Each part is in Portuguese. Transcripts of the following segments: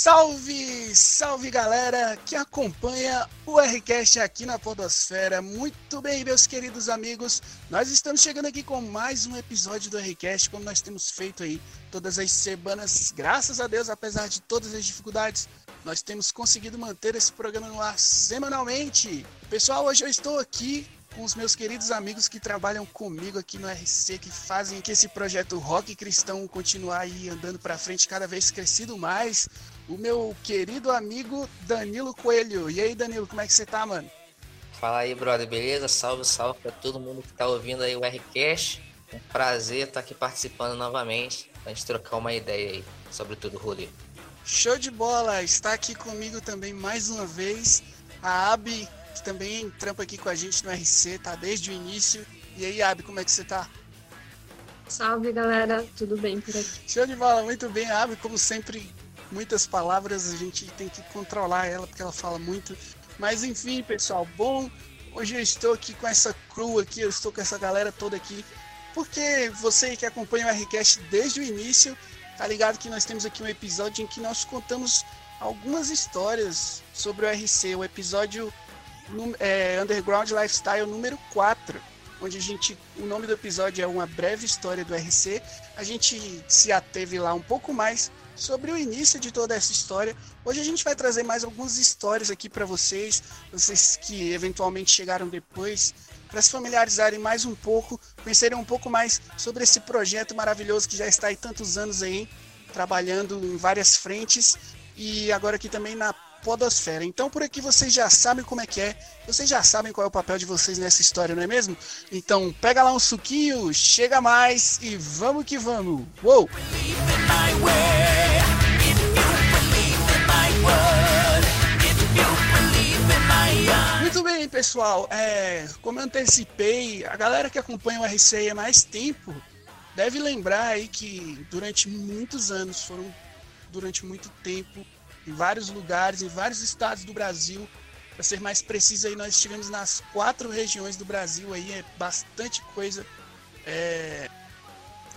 Salve, salve galera que acompanha o Rcast aqui na Podosfera. Muito bem, meus queridos amigos, nós estamos chegando aqui com mais um episódio do Rcast, como nós temos feito aí todas as semanas. Graças a Deus, apesar de todas as dificuldades, nós temos conseguido manter esse programa no ar semanalmente. Pessoal, hoje eu estou aqui com os meus queridos amigos que trabalham comigo aqui no RC, que fazem que esse projeto Rock Cristão continuar aí andando para frente cada vez crescido mais. O meu querido amigo Danilo Coelho. E aí, Danilo, como é que você tá, mano? Fala aí, brother, beleza? Salve, salve para todo mundo que tá ouvindo aí o RCast. Um prazer estar aqui participando novamente, pra gente trocar uma ideia aí sobre tudo o rolê. Show de bola! Está aqui comigo também mais uma vez a Abi, que também trampa aqui com a gente no RC, tá desde o início. E aí, Abi, como é que você tá? Salve, galera, tudo bem por aqui? Show de bola, muito bem, Abi, como sempre, muitas palavras, a gente tem que controlar ela porque ela fala muito. Mas enfim, pessoal, bom, hoje eu estou aqui com essa crew aqui, eu estou com essa galera toda aqui, porque você que acompanha o RCast desde o início, tá ligado que nós temos aqui um episódio em que nós contamos algumas histórias sobre o RC, o episódio é, Underground Lifestyle número 4, onde a gente, o nome do episódio é uma breve história do RC. A gente se ateve lá um pouco mais sobre o início de toda essa história. Hoje a gente vai trazer mais algumas histórias aqui para vocês, vocês que eventualmente chegaram depois, para se familiarizarem mais um pouco, conhecerem um pouco mais sobre esse projeto maravilhoso que já está aí tantos anos aí, trabalhando em várias frentes e agora aqui também na podosfera. Então por aqui vocês já sabem como é que é, vocês já sabem qual é o papel de vocês nessa história, não é mesmo? Então pega lá um suquinho, chega mais e vamos que vamos. Uou! Muito bem, pessoal. É, como eu antecipei, a galera que acompanha o RCI há mais tempo deve lembrar aí que durante muitos anos, foram durante muito tempo, em vários lugares, em vários estados do Brasil. Para ser mais preciso, aí nós estivemos nas quatro regiões do Brasil, aí é bastante coisa, é,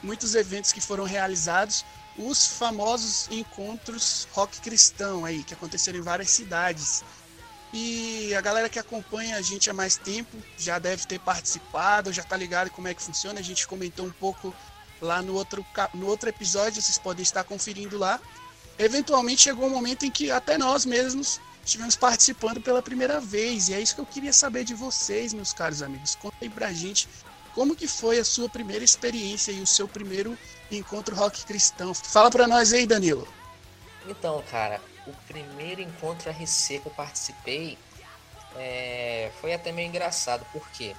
muitos eventos que foram realizados, os famosos encontros rock cristão aí que aconteceram em várias cidades. E a galera que acompanha a gente há mais tempo já deve ter participado, já tá ligado como é que funciona. A gente comentou um pouco lá no outro, no outro episódio, vocês podem estar conferindo lá eventualmente chegou um momento em que até nós mesmos estivemos participando pela primeira vez. E é isso que eu queria saber de vocês, meus caros amigos. Contem pra gente como que foi a sua primeira experiência e o seu primeiro encontro rock cristão. Fala pra nós aí, Danilo. Então, cara, o primeiro encontro RC que eu participei é, foi até meio engraçado. Por quê?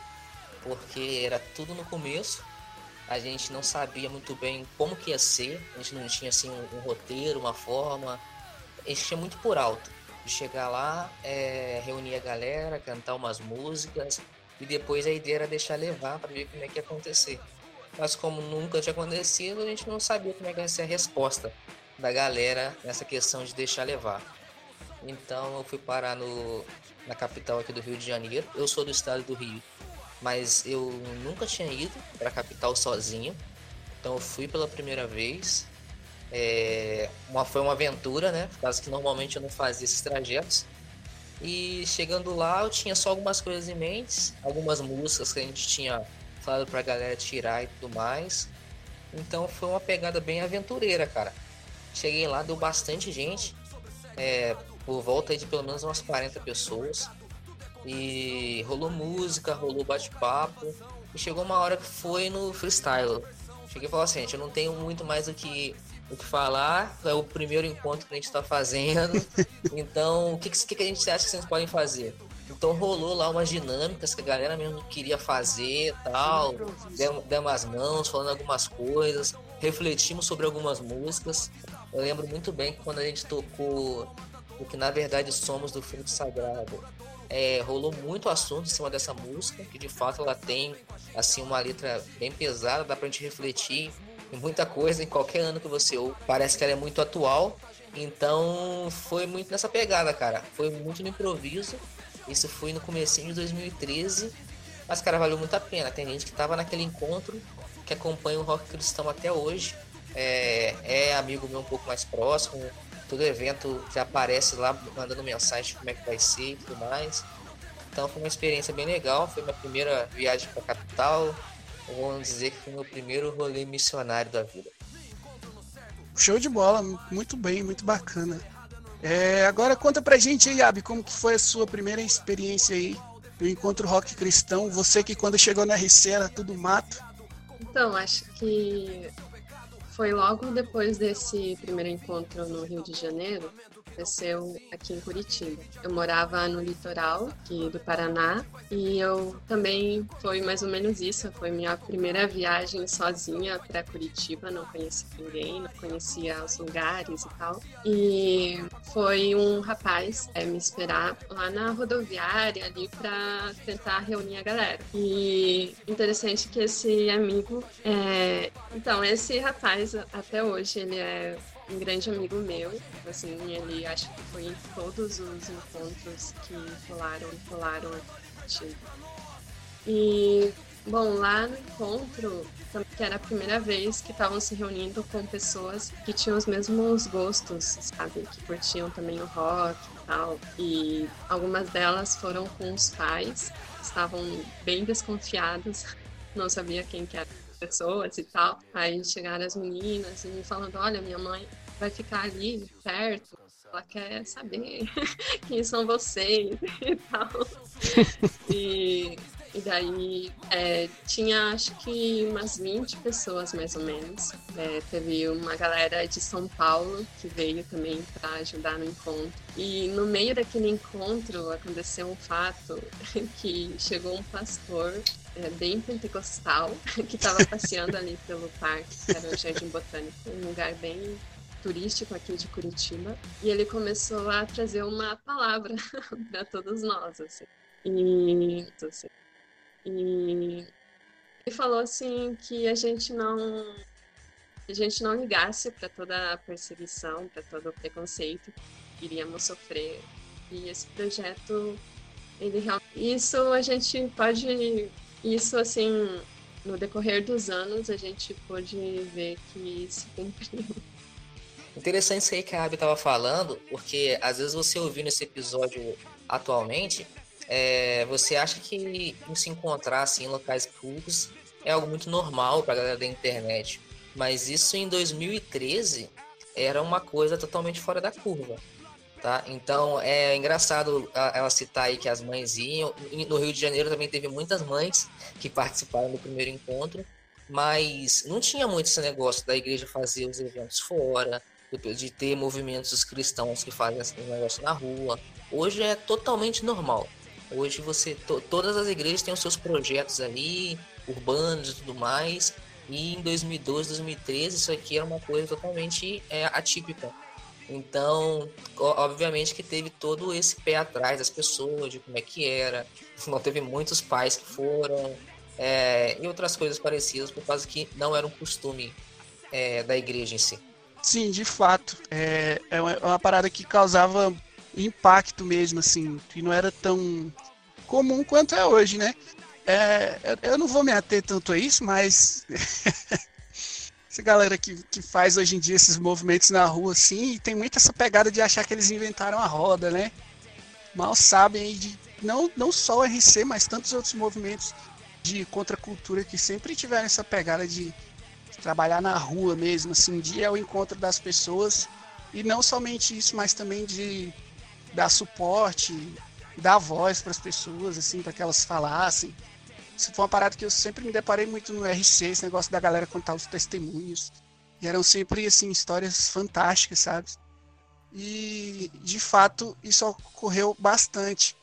Porque era tudo no começo a gente não sabia muito bem como que ia ser, a gente não tinha assim um, um roteiro, uma forma, a gente tinha muito por alto. De chegar lá, é, reunir a galera, cantar umas músicas e depois a ideia era deixar levar para ver como é que ia acontecer. Mas como nunca tinha acontecido, a gente não sabia como é que ia ser a resposta da galera nessa questão de deixar levar. Então eu fui parar no, na capital aqui do Rio de Janeiro. Eu sou do estado do Rio, mas eu nunca tinha ido para a capital sozinho. Então eu fui pela primeira vez. É, uma, foi uma aventura, né? Por causa que normalmente eu não fazia esses trajetos. E chegando lá, eu tinha só algumas coisas em mente, algumas músicas que a gente tinha falado pra galera tirar e tudo mais. Então foi uma pegada bem aventureira, cara. Cheguei lá, deu bastante gente, é, por volta de pelo menos umas 40 pessoas. E rolou música, rolou bate-papo. E chegou uma hora que foi no freestyle. Cheguei e falei assim, gente, eu não tenho muito mais o que, o que falar. É o primeiro encontro que a gente está fazendo. Então, o que, que, que a gente acha que vocês podem fazer? Então rolou lá umas dinâmicas que a galera mesmo queria fazer tal. Demos, demos as mãos, falando algumas coisas. Refletimos sobre algumas músicas. Eu lembro muito bem que quando a gente tocou o que na verdade somos do Fruto Sagrado, é, rolou muito assunto em cima dessa música, que de fato ela tem assim uma letra bem pesada, dá pra gente refletir em muita coisa em qualquer ano que você ouve. Parece que ela é muito atual, então foi muito nessa pegada, cara. Foi muito no improviso. Isso foi no comecinho de 2013, mas cara, valeu muito a pena. Tem gente que tava naquele encontro que acompanha o rock cristão até hoje. É, é amigo meu um pouco mais próximo, todo evento já aparece lá mandando mensagem como é que vai ser e tudo mais. Então foi uma experiência bem legal, foi minha primeira viagem para a capital, vamos dizer que foi meu primeiro rolê missionário da vida. Show de bola, muito bem, muito bacana. É, agora conta pra gente aí, Abi, como que foi a sua primeira experiência aí do Encontro Rock Cristão? Você que quando chegou na RC era tudo mato. Então, acho que foi logo depois desse primeiro encontro no Rio de Janeiro aconteceu aqui em Curitiba. Eu morava no litoral aqui do Paraná e eu também foi mais ou menos isso. Foi minha primeira viagem sozinha para Curitiba. Não conhecia ninguém, não conhecia os lugares e tal. E foi um rapaz é, me esperar lá na rodoviária ali para tentar reunir a galera. E interessante que esse amigo, é... então esse rapaz até hoje ele é um grande amigo meu, assim, ele acho que foi em todos os encontros que rolaram, rolaram. E, bom, lá no encontro, que era a primeira vez que estavam se reunindo com pessoas que tinham os mesmos gostos, sabe? Que curtiam também o rock e tal. E algumas delas foram com os pais, estavam bem desconfiados, não sabia quem que era pessoas e tal. Aí chegaram as meninas e me falando, olha, minha mãe vai ficar ali perto, ela quer saber quem são vocês e tal. E, e daí é, tinha acho que umas 20 pessoas mais ou menos. É, teve uma galera de São Paulo que veio também para ajudar no encontro. E no meio daquele encontro aconteceu um fato que chegou um pastor é, bem pentecostal, que estava passeando ali pelo parque, que era o Jardim Botânico, um lugar bem turístico aqui de Curitiba, e ele começou a trazer uma palavra para todos nós, assim. E, assim, e ele falou assim que a gente não a gente não ligasse para toda a perseguição, para todo o preconceito que iríamos sofrer. E esse projeto, ele realmente... Isso a gente pode isso, assim, no decorrer dos anos, a gente pôde ver que se cumpriu. Interessante isso aí que a Abby estava falando, porque às vezes você ouvindo esse episódio atualmente, é, você acha que se encontrar assim, em locais públicos é algo muito normal para a galera da internet. Mas isso em 2013 era uma coisa totalmente fora da curva. Tá? Então é engraçado ela citar aí que as mães iam. No Rio de Janeiro também teve muitas mães que participaram do primeiro encontro, mas não tinha muito esse negócio da igreja fazer os eventos fora, de ter movimentos cristãos que fazem esse negócio na rua. Hoje é totalmente normal. Hoje você to, todas as igrejas têm os seus projetos ali, urbanos e tudo mais. E em 2012, 2013 isso aqui era uma coisa totalmente é, atípica então, obviamente que teve todo esse pé atrás das pessoas, de como é que era. Não teve muitos pais que foram, é, e outras coisas parecidas, por causa que não era um costume é, da igreja em si. Sim, de fato. É, é uma, é uma parada que causava impacto mesmo, assim, que não era tão comum quanto é hoje, né? É, eu não vou me ater tanto a isso, mas essa galera que, que faz hoje em dia esses movimentos na rua, assim, tem muito essa pegada de achar que eles inventaram a roda, né? Mal sabem de não, não só o RC, mas tantos outros movimentos de contracultura que sempre tiveram essa pegada de trabalhar na rua mesmo, assim, de é o encontro das pessoas e não somente isso, mas também de dar suporte, dar voz para as pessoas, assim, para que elas falassem, isso foi uma parada que eu sempre me deparei muito no RC, esse negócio da galera contar os testemunhos. E eram sempre, assim, histórias fantásticas, sabe? E, de fato, isso ocorreu bastante.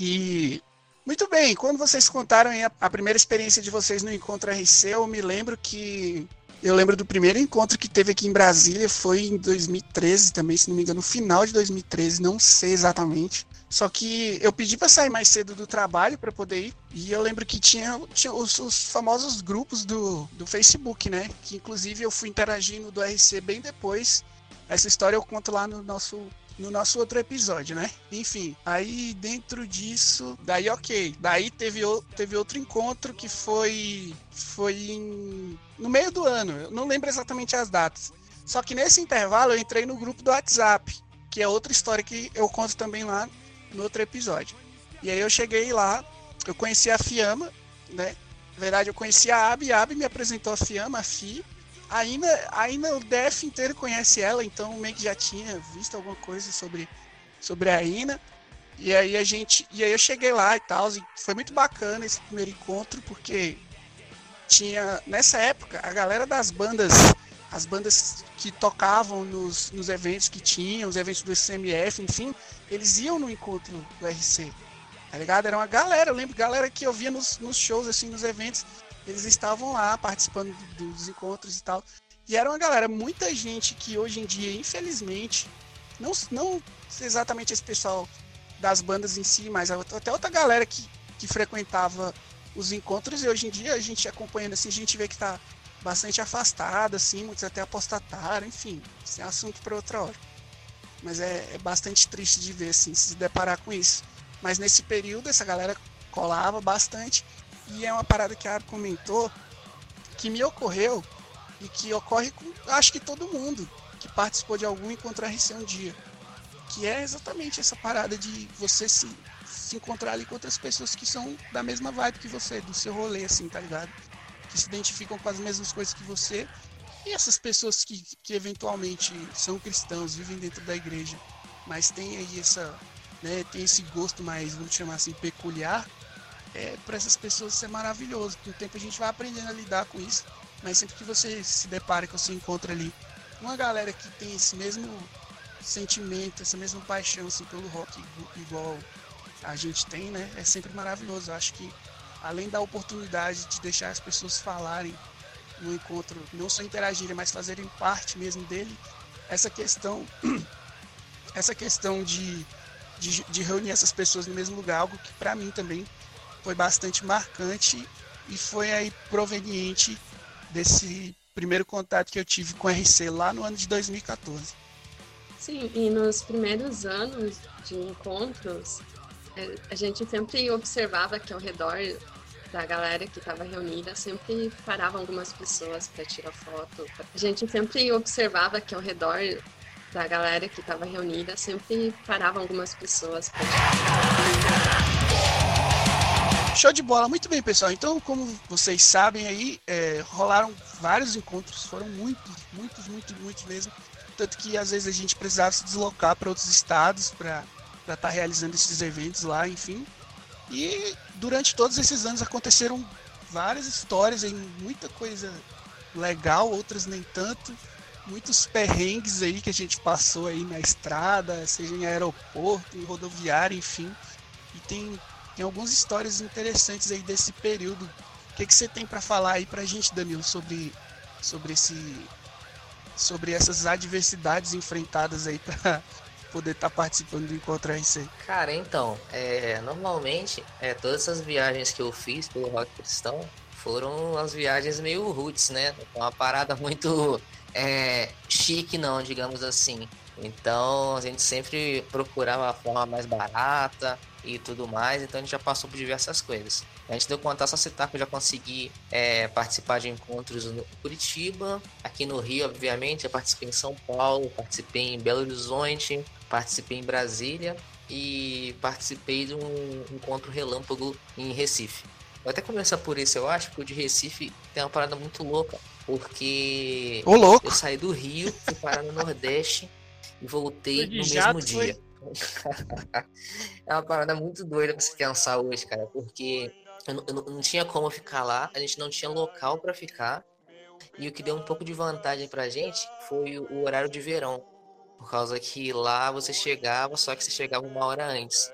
E, muito bem, quando vocês contaram a, primeira experiência de vocês no Encontro RC, eu me lembro que eu lembro do primeiro encontro que teve aqui em Brasília, foi em 2013 também, se não me engano, no final de 2013, não sei exatamente. Só que eu pedi para sair mais cedo do trabalho para poder ir. E eu lembro que tinha, tinha os, os, famosos grupos do, do Facebook, né? Que inclusive eu fui interagindo do RC bem depois. Essa história eu conto lá no nosso no nosso outro episódio, né? Enfim, aí dentro disso, daí ok, daí teve, teve outro encontro que foi foi em, no meio do ano, eu não lembro exatamente as datas, Só que nesse intervalo eu entrei no grupo do WhatsApp, que é outra história que eu conto também lá no outro episódio. E aí eu cheguei lá, eu conheci a Fiamma, né? Na verdade, eu conheci a Abi, a Abi me apresentou a Fiamma, a Fi. Ainda, ainda o DF inteiro conhece ela, então meio que já tinha visto alguma coisa sobre, sobre a Ina. E aí a gente. E aí eu cheguei lá e tal. Foi muito bacana esse primeiro encontro, porque tinha. Nessa época, a galera das bandas. As bandas que tocavam nos, nos eventos que tinham, os eventos do SMF, enfim, eles iam no encontro do RC. Tá ligado? Era uma galera, eu lembro, galera que eu via nos, nos shows, assim, nos eventos, eles estavam lá participando dos encontros e tal. E era uma galera, muita gente que hoje em dia, infelizmente, não, não exatamente esse pessoal das bandas em si, mas até outra galera que, que frequentava os encontros e hoje em dia a gente acompanhando assim, a gente vê que tá bastante afastada, assim, muitos até apostataram, enfim, isso é assunto para outra hora. Mas é, é, bastante triste de ver, assim, se deparar com isso. Mas nesse período essa galera colava bastante e é uma parada que a Ara comentou que me ocorreu e que ocorre com acho que todo mundo que participou de algum encontro RC um dia. Que é exatamente essa parada de você se, se encontrar ali com outras pessoas que são da mesma vibe que você, do seu rolê, assim, tá ligado? Que se identificam com as mesmas coisas que você. E essas pessoas que, que eventualmente são cristãos, vivem dentro da igreja, mas tem aí essa, né, tem esse gosto mais, vamos chamar assim, peculiar, é, para essas pessoas isso é maravilhoso. Com o tempo a gente vai aprendendo a lidar com isso, mas sempre que você se depara, que você encontra ali uma galera que tem esse mesmo sentimento, essa mesma paixão assim, pelo rock igual a gente tem, né, é sempre maravilhoso. Eu acho que além da oportunidade de deixar as pessoas falarem no encontro, não só interagirem, mas fazerem parte mesmo dele, essa questão essa questão de de, de reunir essas pessoas no mesmo lugar, algo que para mim também foi bastante marcante e foi aí proveniente desse primeiro contato que eu tive com o RC lá no ano de 2014. Sim, e nos primeiros anos de encontros, é, a gente sempre observava que ao redor da galera que estava reunida sempre paravam algumas pessoas para tirar foto. A gente sempre observava que ao redor da galera que estava reunida, sempre paravam algumas pessoas. Pra... Show de bola, muito bem, pessoal. Então, como vocês sabem aí, é, rolaram vários encontros, foram muitos, muitos, muitos, muitos mesmo. Tanto que às vezes a gente precisava se deslocar para outros estados para estar tá realizando esses eventos lá, enfim. E durante todos esses anos aconteceram várias histórias, aí, muita coisa legal, outras nem tanto muitos perrengues aí que a gente passou aí na estrada, seja em aeroporto, em rodoviária, enfim. E tem, tem algumas histórias interessantes aí desse período. O que, que você tem para falar aí pra gente, Danilo, sobre, sobre esse sobre essas adversidades enfrentadas aí para poder estar tá participando do Encontro RC? Cara, então, é, normalmente, é, todas essas viagens que eu fiz pelo Rock Cristão foram as viagens meio roots, né? Uma parada muito é, chique, não, digamos assim. Então a gente sempre procurava a forma mais barata e tudo mais, então a gente já passou por diversas coisas. A gente deu conta só citar que eu já consegui é, participar de encontros no Curitiba, aqui no Rio, obviamente, eu participei em São Paulo, participei em Belo Horizonte, participei em Brasília e participei de um encontro relâmpago em Recife. Vou até começar por isso, eu acho, porque o de Recife tem uma parada muito louca. Porque Ô, louco. eu saí do Rio, fui parar no Nordeste e voltei no mesmo dia. é uma parada muito doida pra se pensar hoje, cara, porque eu não, eu não tinha como ficar lá, a gente não tinha local para ficar. E o que deu um pouco de vantagem pra gente foi o horário de verão. Por causa que lá você chegava, só que você chegava uma hora antes.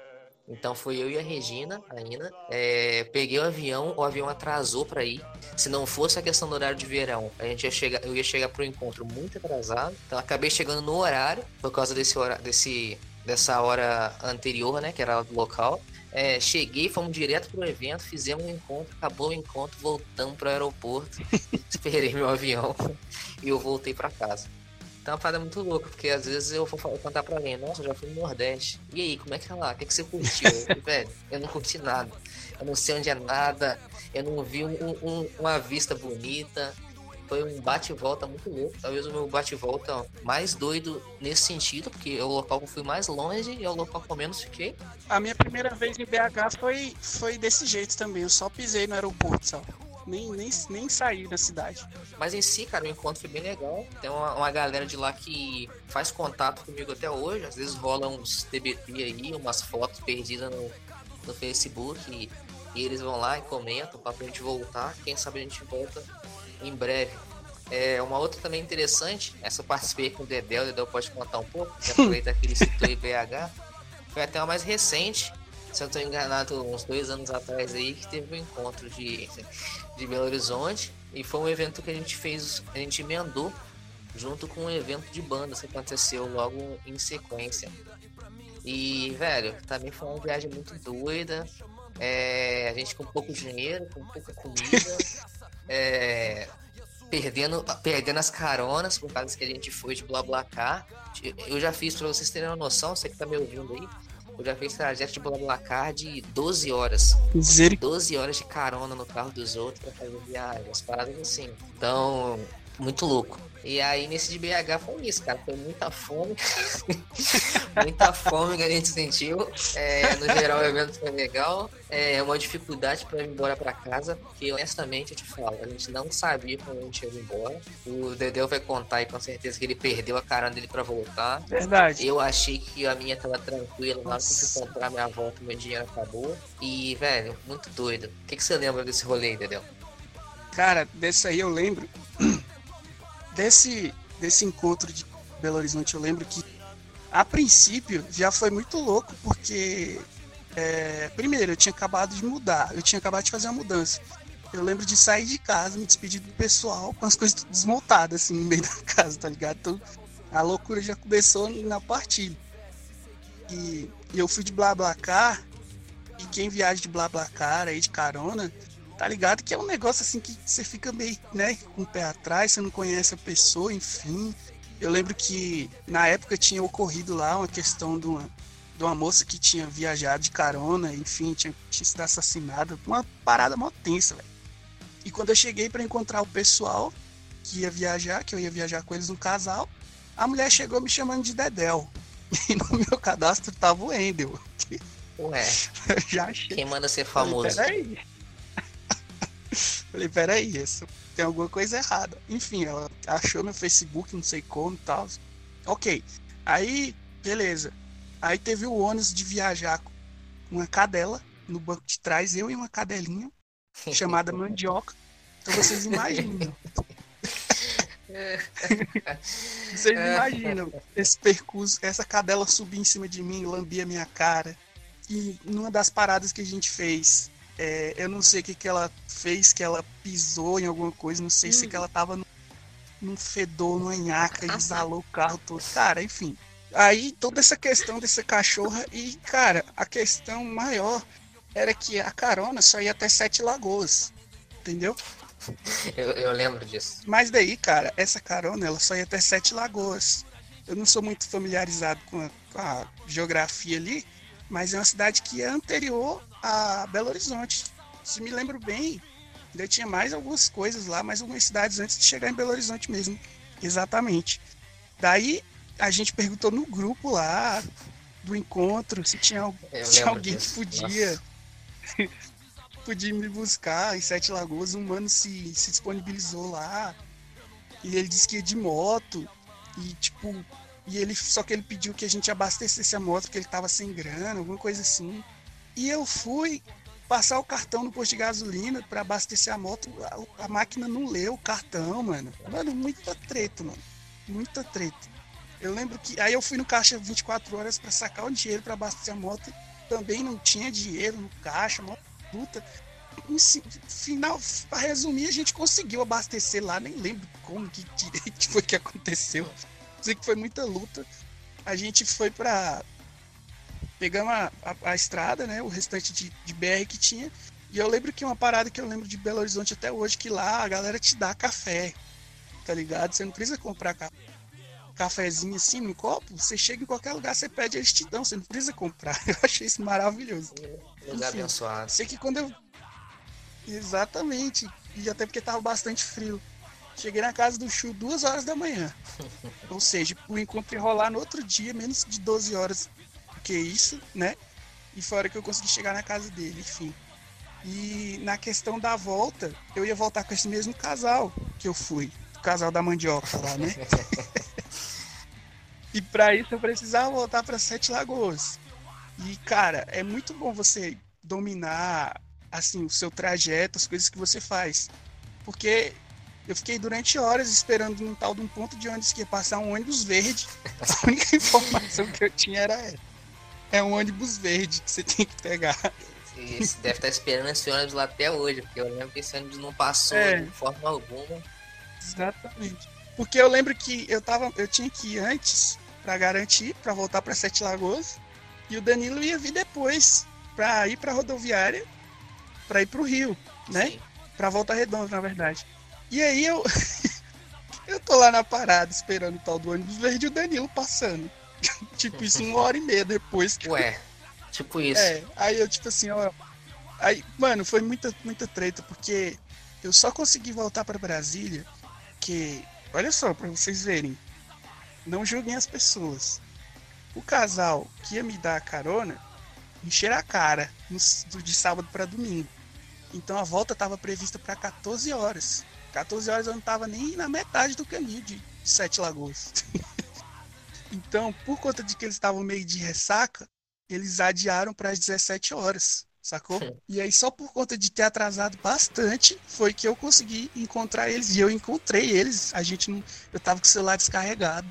Então foi eu e a Regina, ainda. É, peguei o avião, o avião atrasou para ir. Se não fosse a questão do horário de verão, a gente ia chegar, eu ia chegar pro encontro muito atrasado. Então acabei chegando no horário, por causa desse horário, desse, dessa hora anterior, né? Que era do local. É, cheguei, fomos direto pro evento, fizemos um encontro, acabou o encontro, voltamos pro aeroporto, esperei meu avião e eu voltei para casa. Então é uma parada muito louca, porque às vezes eu vou contar pra alguém, nossa, já fui no Nordeste. E aí, como é que é lá? O que, é que você curtiu? velho, eu não curti nada. Eu não sei onde é nada, eu não vi um, um, uma vista bonita. Foi um bate-volta muito louco. Talvez o meu bate-volta mais doido nesse sentido, porque é o local que eu fui mais longe e é o local que eu menos fiquei. A minha primeira vez em BH foi, foi desse jeito também. Eu só pisei no aeroporto, sabe? Nem, nem, nem saí da cidade. Mas em si, cara, o encontro foi bem legal. Tem uma, uma galera de lá que faz contato comigo até hoje. Às vezes rola uns TBT aí, umas fotos perdidas no, no Facebook. E, e eles vão lá e comentam pra gente voltar. Quem sabe a gente volta em breve. É, uma outra também interessante, essa eu participei com o Dedel, o Dedel pode contar um pouco, que aproveita que ele citou IBH, foi até uma mais recente, se eu estou enganado, uns dois anos atrás aí, que teve um encontro de, de Belo Horizonte, e foi um evento que a gente fez, a gente emendou junto com um evento de bandas que aconteceu logo em sequência. E, velho, também foi uma viagem muito doida. É, a gente com pouco dinheiro, com pouca comida, é, perdendo, perdendo as caronas por causa que a gente foi de BlaBlaCar. Eu já fiz, para vocês terem uma noção, você que tá me ouvindo aí, eu já fiz trajeto de BlaBlaCar de 12 horas. Zero. 12 horas de carona no carro dos outros pra fazer viagem, as paradas assim. Então, muito louco. E aí nesse de BH foi isso, cara. Foi muita fome. muita fome que a gente sentiu. É, no geral o evento foi legal. É uma dificuldade para ir embora para casa, que honestamente eu te falo, a gente não sabia quando a gente ia embora. O Dedeu vai contar e com certeza que ele perdeu a carona dele para voltar. Verdade. Eu achei que a minha tava tranquila, lá eu comprar minha volta, meu dinheiro acabou. E, velho, muito doido. O que, que você lembra desse rolê, Dedeu? Cara, desse aí eu lembro desse, desse encontro de Belo Horizonte, eu lembro que a princípio já foi muito louco, porque é, primeiro eu tinha acabado de mudar, eu tinha acabado de fazer uma mudança. Eu lembro de sair de casa, me despedir do pessoal com as coisas desmontadas assim no meio da casa, tá ligado? Então a loucura já começou na partida. E, e eu fui de BlaBlaCar, e quem viaja de BlaBlaCar aí de carona, tá ligado? Que é um negócio assim que você fica meio, né, com o pé atrás, você não conhece a pessoa, enfim. Eu lembro que na época tinha ocorrido lá uma questão de uma, de uma moça que tinha viajado de carona, enfim, tinha, tinha sido assassinada. Uma parada mó tensa, velho. E quando eu cheguei para encontrar o pessoal que ia viajar, que eu ia viajar com eles no casal, a mulher chegou me chamando de Dedel. E no meu cadastro tava o Endel. Ué, já achei. quem manda ser famoso? Peraí. Falei, peraí, isso tem alguma coisa errada. Enfim, ela achou meu Facebook, não sei como e tal. Ok. Aí, beleza. Aí teve o ônus de viajar com uma cadela no banco de trás, eu e uma cadelinha chamada mandioca. Então vocês imaginam. vocês imaginam esse percurso, essa cadela subir em cima de mim, lambia minha cara. E numa das paradas que a gente fez, é, eu não sei o que, que ela fez, que ela pisou em alguma coisa, não sei hum. se que ela tava no, num fedor, numa nhaca, e exalou o carro todo. Cara, enfim. Aí toda essa questão dessa cachorra, e cara, a questão maior era que a carona só ia até Sete Lagoas. Entendeu? Eu, eu lembro disso. Mas daí, cara, essa carona ela só ia até Sete Lagoas. Eu não sou muito familiarizado com a, com a geografia ali, mas é uma cidade que é anterior a Belo Horizonte. Se me lembro bem, ainda tinha mais algumas coisas lá, mais algumas cidades antes de chegar em Belo Horizonte mesmo. Exatamente. Daí a gente perguntou no grupo lá do encontro se tinha, se alguém disso. que podia podia me buscar em Sete Lagoas. Um mano se, se disponibilizou lá e ele disse que ia de moto e tipo e ele só que ele pediu que a gente abastecesse a moto porque ele tava sem grana, alguma coisa assim. E eu fui passar o cartão no posto de gasolina para abastecer a moto, a, a, máquina não leu o cartão, mano. Mano, muita treta, mano. Muita treta. Eu lembro que aí eu fui no caixa 24 horas para sacar o dinheiro para abastecer a moto, também não tinha dinheiro no caixa, uma puta. Final, para resumir, a gente conseguiu abastecer lá, nem lembro como que direito foi que aconteceu. Sei que foi muita luta. A gente foi para pegamos a, a, a, estrada, né? O restante de, de BR que tinha. E eu lembro que uma parada que eu lembro de Belo Horizonte até hoje, que lá a galera te dá café, tá ligado? Você não precisa comprar ca... cafezinho assim no copo, você chega em qualquer lugar, você pede, eles te dão, você não precisa comprar. Eu achei isso maravilhoso. Lugar abençoado. Sei que quando eu. Exatamente. E até porque tava bastante frio. Cheguei na casa do Chu duas horas da manhã. Ou seja, o encontro ia rolar no outro dia, menos de 12 horas que isso, né? E fora que eu consegui chegar na casa dele, enfim. E na questão da volta, eu ia voltar com esse mesmo casal que eu fui. O casal da mandioca lá, né? e para isso eu precisava voltar para Sete Lagoas. E, cara, é muito bom você dominar assim o seu trajeto, as coisas que você faz. Porque eu fiquei durante horas esperando num tal de um ponto de ônibus que ia passar um ônibus verde. A única informação que eu tinha era essa. É um ônibus verde que você tem que pegar. Você deve estar esperando esse ônibus lá até hoje, porque eu lembro que esse ônibus não passou é. de forma alguma. Exatamente. Porque eu lembro que eu tava, eu tinha que ir antes para garantir, para voltar para Sete Lagoas, e o Danilo ia vir depois para ir para rodoviária, para ir para o Rio, né? Para volta redonda, na verdade. E aí eu eu tô lá na parada esperando o tal do ônibus verde e o Danilo passando. tipo isso uma hora e meia depois. Que Ué, tipo isso. É, aí eu tipo assim, ó, aí, mano, foi muita muita treta porque eu só consegui voltar para Brasília que, olha só, para vocês verem, não julguem as pessoas. O casal que ia me dar a carona encher a cara no, de sábado para domingo. Então a volta estava prevista para 14 horas. 14 horas eu não estava nem na metade do caminho de Sete Lagoas. então, por conta de que eles estavam meio de ressaca, eles adiaram para as 17 horas, sacou? E aí, só por conta de ter atrasado bastante, foi que eu consegui encontrar eles. E eu encontrei eles. A gente não. Eu tava com o celular descarregado.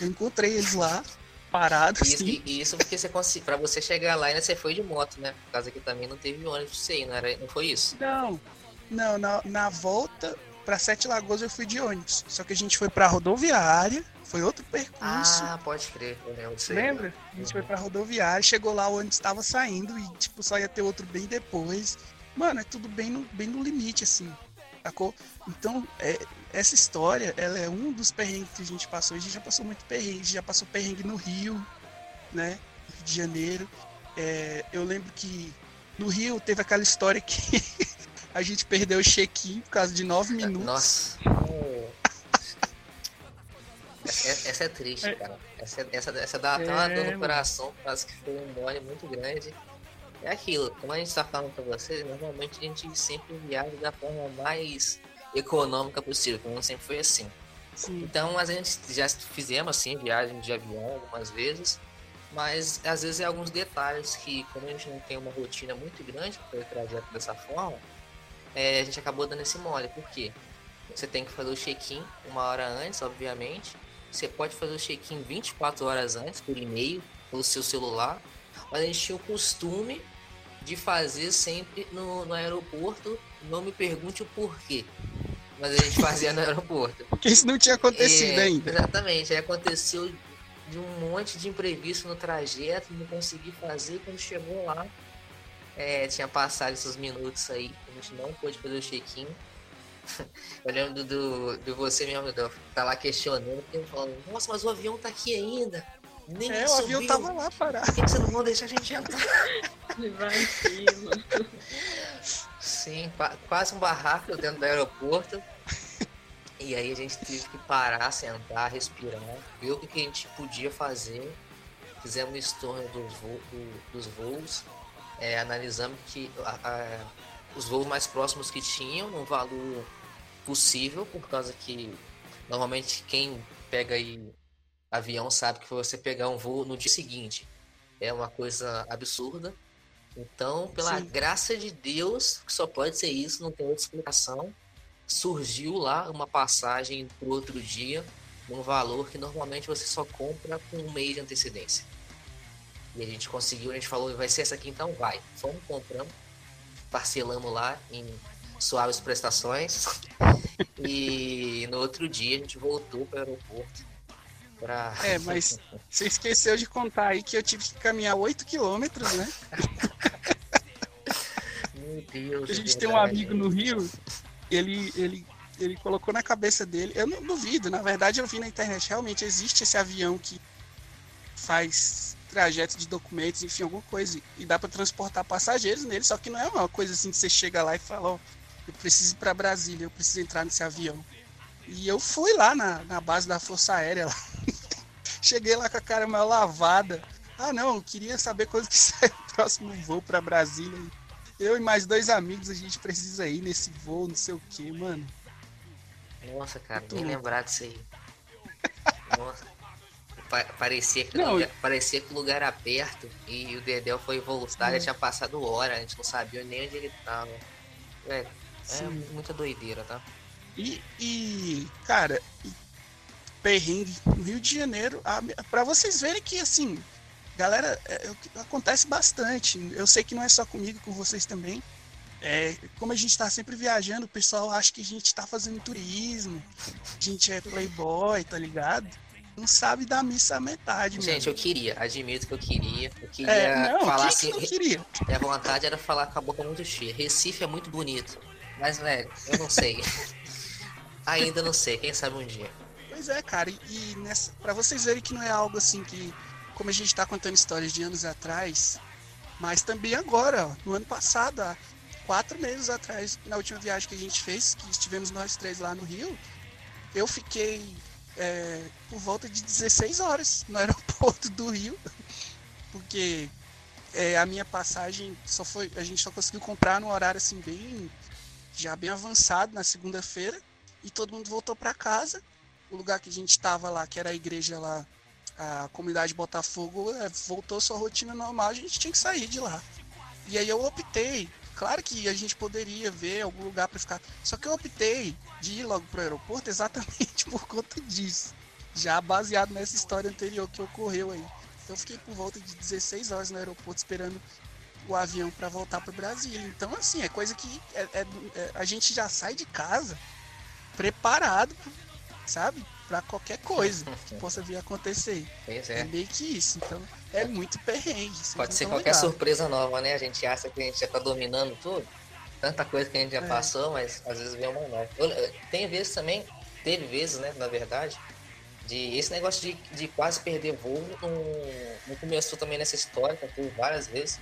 Eu encontrei eles lá, parados. Isso, assim. isso porque você conseguiu. Pra você chegar lá, ainda você foi de moto, né? Por causa que também não teve ônibus ir, não, era, não foi isso? Não. Não, na, na volta para Sete Lagoas eu fui de ônibus. Só que a gente foi pra rodoviária, foi outro percurso. Ah, pode crer, eu lembro disso Lembra? A gente uhum. foi pra rodoviária, chegou lá, o ônibus estava saindo e, tipo, só ia ter outro bem depois. Mano, é tudo bem no, bem no limite, assim. Sacou? Então, é, essa história, ela é um dos perrengues que a gente passou. A gente já passou muito perrengue, já passou perrengue no Rio, né? Rio de Janeiro. É, eu lembro que no Rio teve aquela história que a gente perdeu o check-in por causa de nove minutos. Nossa. É, essa é triste, é. cara. Essa, essa, essa dá até uma dor no coração, causa que foi um mole muito grande. É aquilo, como a gente está falando para vocês, normalmente a gente sempre viaja da forma mais econômica possível, como sempre foi assim. Sim. Então a gente já fizemos assim, viagem de avião algumas vezes, mas às vezes é alguns detalhes que, como a gente não tem uma rotina muito grande para o trajeto dessa forma, é, a gente acabou dando esse mole. Por quê? Você tem que fazer o check-in uma hora antes, obviamente. Você pode fazer o check-in 24 horas antes, por e-mail, pelo seu celular. Mas a gente tinha o costume de fazer sempre no, no aeroporto. Não me pergunte o porquê. Mas a gente fazia no aeroporto. Porque isso não tinha acontecido é, ainda. Exatamente. Aí aconteceu de um monte de imprevisto no trajeto, não consegui fazer. Quando chegou lá, é, tinha passado esses minutos aí, gente não pôde fazer o check-in. Eu lembro do, do, você mesmo, do, tá lá questionando, falando, nossa, mas o avião tá aqui ainda. Nem é, o avião tava lá parado. Por que, você não vão deixar a gente entrar? Ele vai em cima. Sim, quase um barraco dentro do aeroporto. E aí a gente teve que parar, sentar, respirar, ver o que, a gente podia fazer. Fizemos o estorno dos, vo do, dos voos é, analisamos que a, a, os voos mais próximos que tinham, um valor possível, por causa que normalmente quem pega aí avião sabe que você pegar um voo no dia seguinte é uma coisa absurda. Então, pela Sim. graça de Deus, que só pode ser isso, não tem outra explicação, surgiu lá uma passagem para outro dia, num valor que normalmente você só compra com um mês de antecedência. E a gente conseguiu, a gente falou, vai ser essa aqui então? Vai. Fomos, compramos, parcelamos lá em suaves prestações. e no outro dia a gente voltou para o aeroporto. Pra... É, mas você esqueceu de contar aí que eu tive que caminhar 8 quilômetros, né? Meu Deus. A gente tem um amigo no Rio, ele, ele, ele colocou na cabeça dele. Eu não duvido, na verdade eu vi na internet, realmente existe esse avião que faz trajeto de documentos, enfim, alguma coisa. E dá para transportar passageiros nele, só que não é uma coisa assim que você chega lá e fala, ó, oh, eu preciso ir para Brasília, eu preciso entrar nesse avião. E eu fui lá na, na base da Força Aérea. Lá. Cheguei lá com a cara mal lavada. Ah, não, eu queria saber quando que sai o próximo voo para Brasília. Eu e mais dois amigos, a gente precisa ir nesse voo, não sei o que, mano. Nossa, cara, nem lembrar disso aí. Nossa. Parecia, que não, lugar, parecia que o lugar era perto e o Dedel foi voltar, hum. tinha passado hora, a gente não sabia nem onde ele tava. É, é muita doideira, tá? E, e cara, perrengue no Rio de Janeiro, para vocês verem que assim, galera, é, é, acontece bastante. Eu sei que não é só comigo, com vocês também. É, como a gente está sempre viajando, o pessoal acha que a gente está fazendo turismo, a gente é playboy, tá ligado? Não sabe da missa a metade, Gente, eu queria, admito que eu queria. Eu queria é, não, falar assim. Que queria? Minha vontade era falar com a boca muito cheia. Recife é muito bonito. Mas, velho, eu não sei. Ainda não sei, quem sabe um dia. Pois é, cara, e, e nessa, pra vocês verem que não é algo assim que, como a gente tá contando histórias de anos atrás, mas também agora, ó, no ano passado, há quatro meses atrás, na última viagem que a gente fez, que estivemos nós três lá no Rio, eu fiquei é, por volta de 16 horas no aeroporto do Rio, porque é, a minha passagem só foi, a gente só conseguiu comprar no horário assim bem já bem avançado na segunda-feira e todo mundo voltou para casa. O lugar que a gente estava lá, que era a igreja lá, a comunidade Botafogo, é, voltou sua rotina normal, a gente tinha que sair de lá. E aí eu optei, claro que a gente poderia ver algum lugar para ficar, só que eu optei de ir logo pro aeroporto exatamente por conta disso, já baseado nessa história anterior que ocorreu aí. Então eu fiquei por volta de 16 horas no aeroporto esperando o avião para voltar para o Brasil. Então, assim, é coisa que é, é, é, a gente já sai de casa preparado, sabe? Para qualquer coisa que possa vir a acontecer. Pois é. é meio que isso. Então, é muito perrengue. Pode ser qualquer legal. surpresa nova, né? A gente acha que a gente já tá dominando tudo. Tanta coisa que a gente já é. passou, mas às vezes vem uma nova. Tem vezes também, teve vezes, né, na verdade, de esse negócio de, de quase perder voo não, não começou também nessa história, por várias vezes.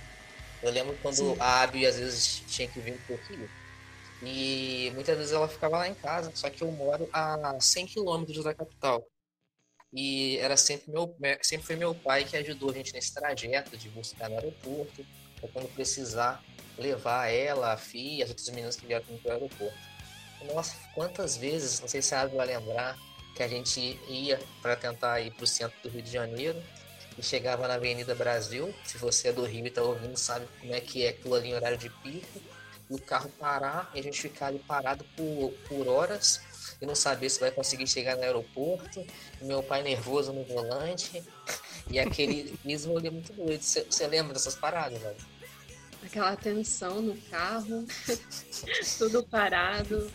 Eu lembro quando Sim. a Abby às vezes tinha que vir pro Rio. E muitas vezes ela ficava lá em casa, só que eu moro a 100 quilômetros da capital. E era sempre meu, sempre foi meu pai que ajudou a gente nesse trajeto de buscar no aeroporto, ou quando precisar levar ela, a filha, as outras meninas que vieram para o aeroporto. Nossa, quantas vezes, não sei se a Abby vai lembrar, que a gente ia para tentar ir para o centro do Rio de Janeiro e chegava na Avenida Brasil. Se você é do Rio e está ouvindo, sabe como é que é aquilo ali em horário de pico. O carro parar e a gente ficar ali parado por, por horas e não saber se vai conseguir chegar no aeroporto. Meu pai nervoso no volante. E aquele mesmo é muito doido. Você lembra dessas paradas, velho? Aquela tensão no carro, tudo parado.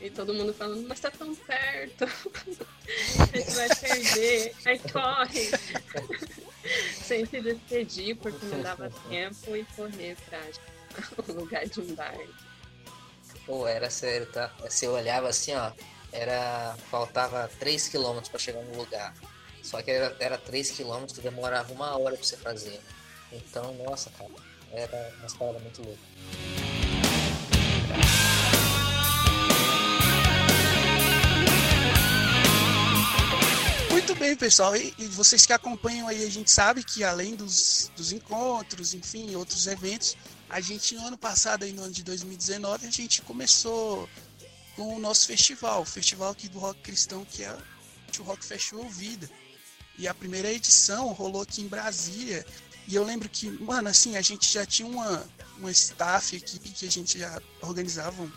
E todo mundo falando, mas tá tão perto. A gente vai perder. Aí corre. Sem se despedir, porque não dava tempo e correr pra o lugar de embarque. Pô, era sério, tá? Você olhava assim, ó, era. faltava 3 km para chegar no lugar. Só que era, era 3 km que demorava uma hora pra você fazer. Então, nossa, cara, era uma história muito louca. Muito bem, pessoal. E, e, vocês que acompanham aí, a gente sabe que além dos, dos encontros, enfim, outros eventos, a gente no ano passado, aí no ano de 2019, a gente começou com o nosso festival, o festival aqui do rock cristão, que é o Rock Festival Vida. E a primeira edição rolou aqui em Brasília. E eu lembro que, mano, assim, a gente já tinha uma, uma staff aqui que a gente já organizava,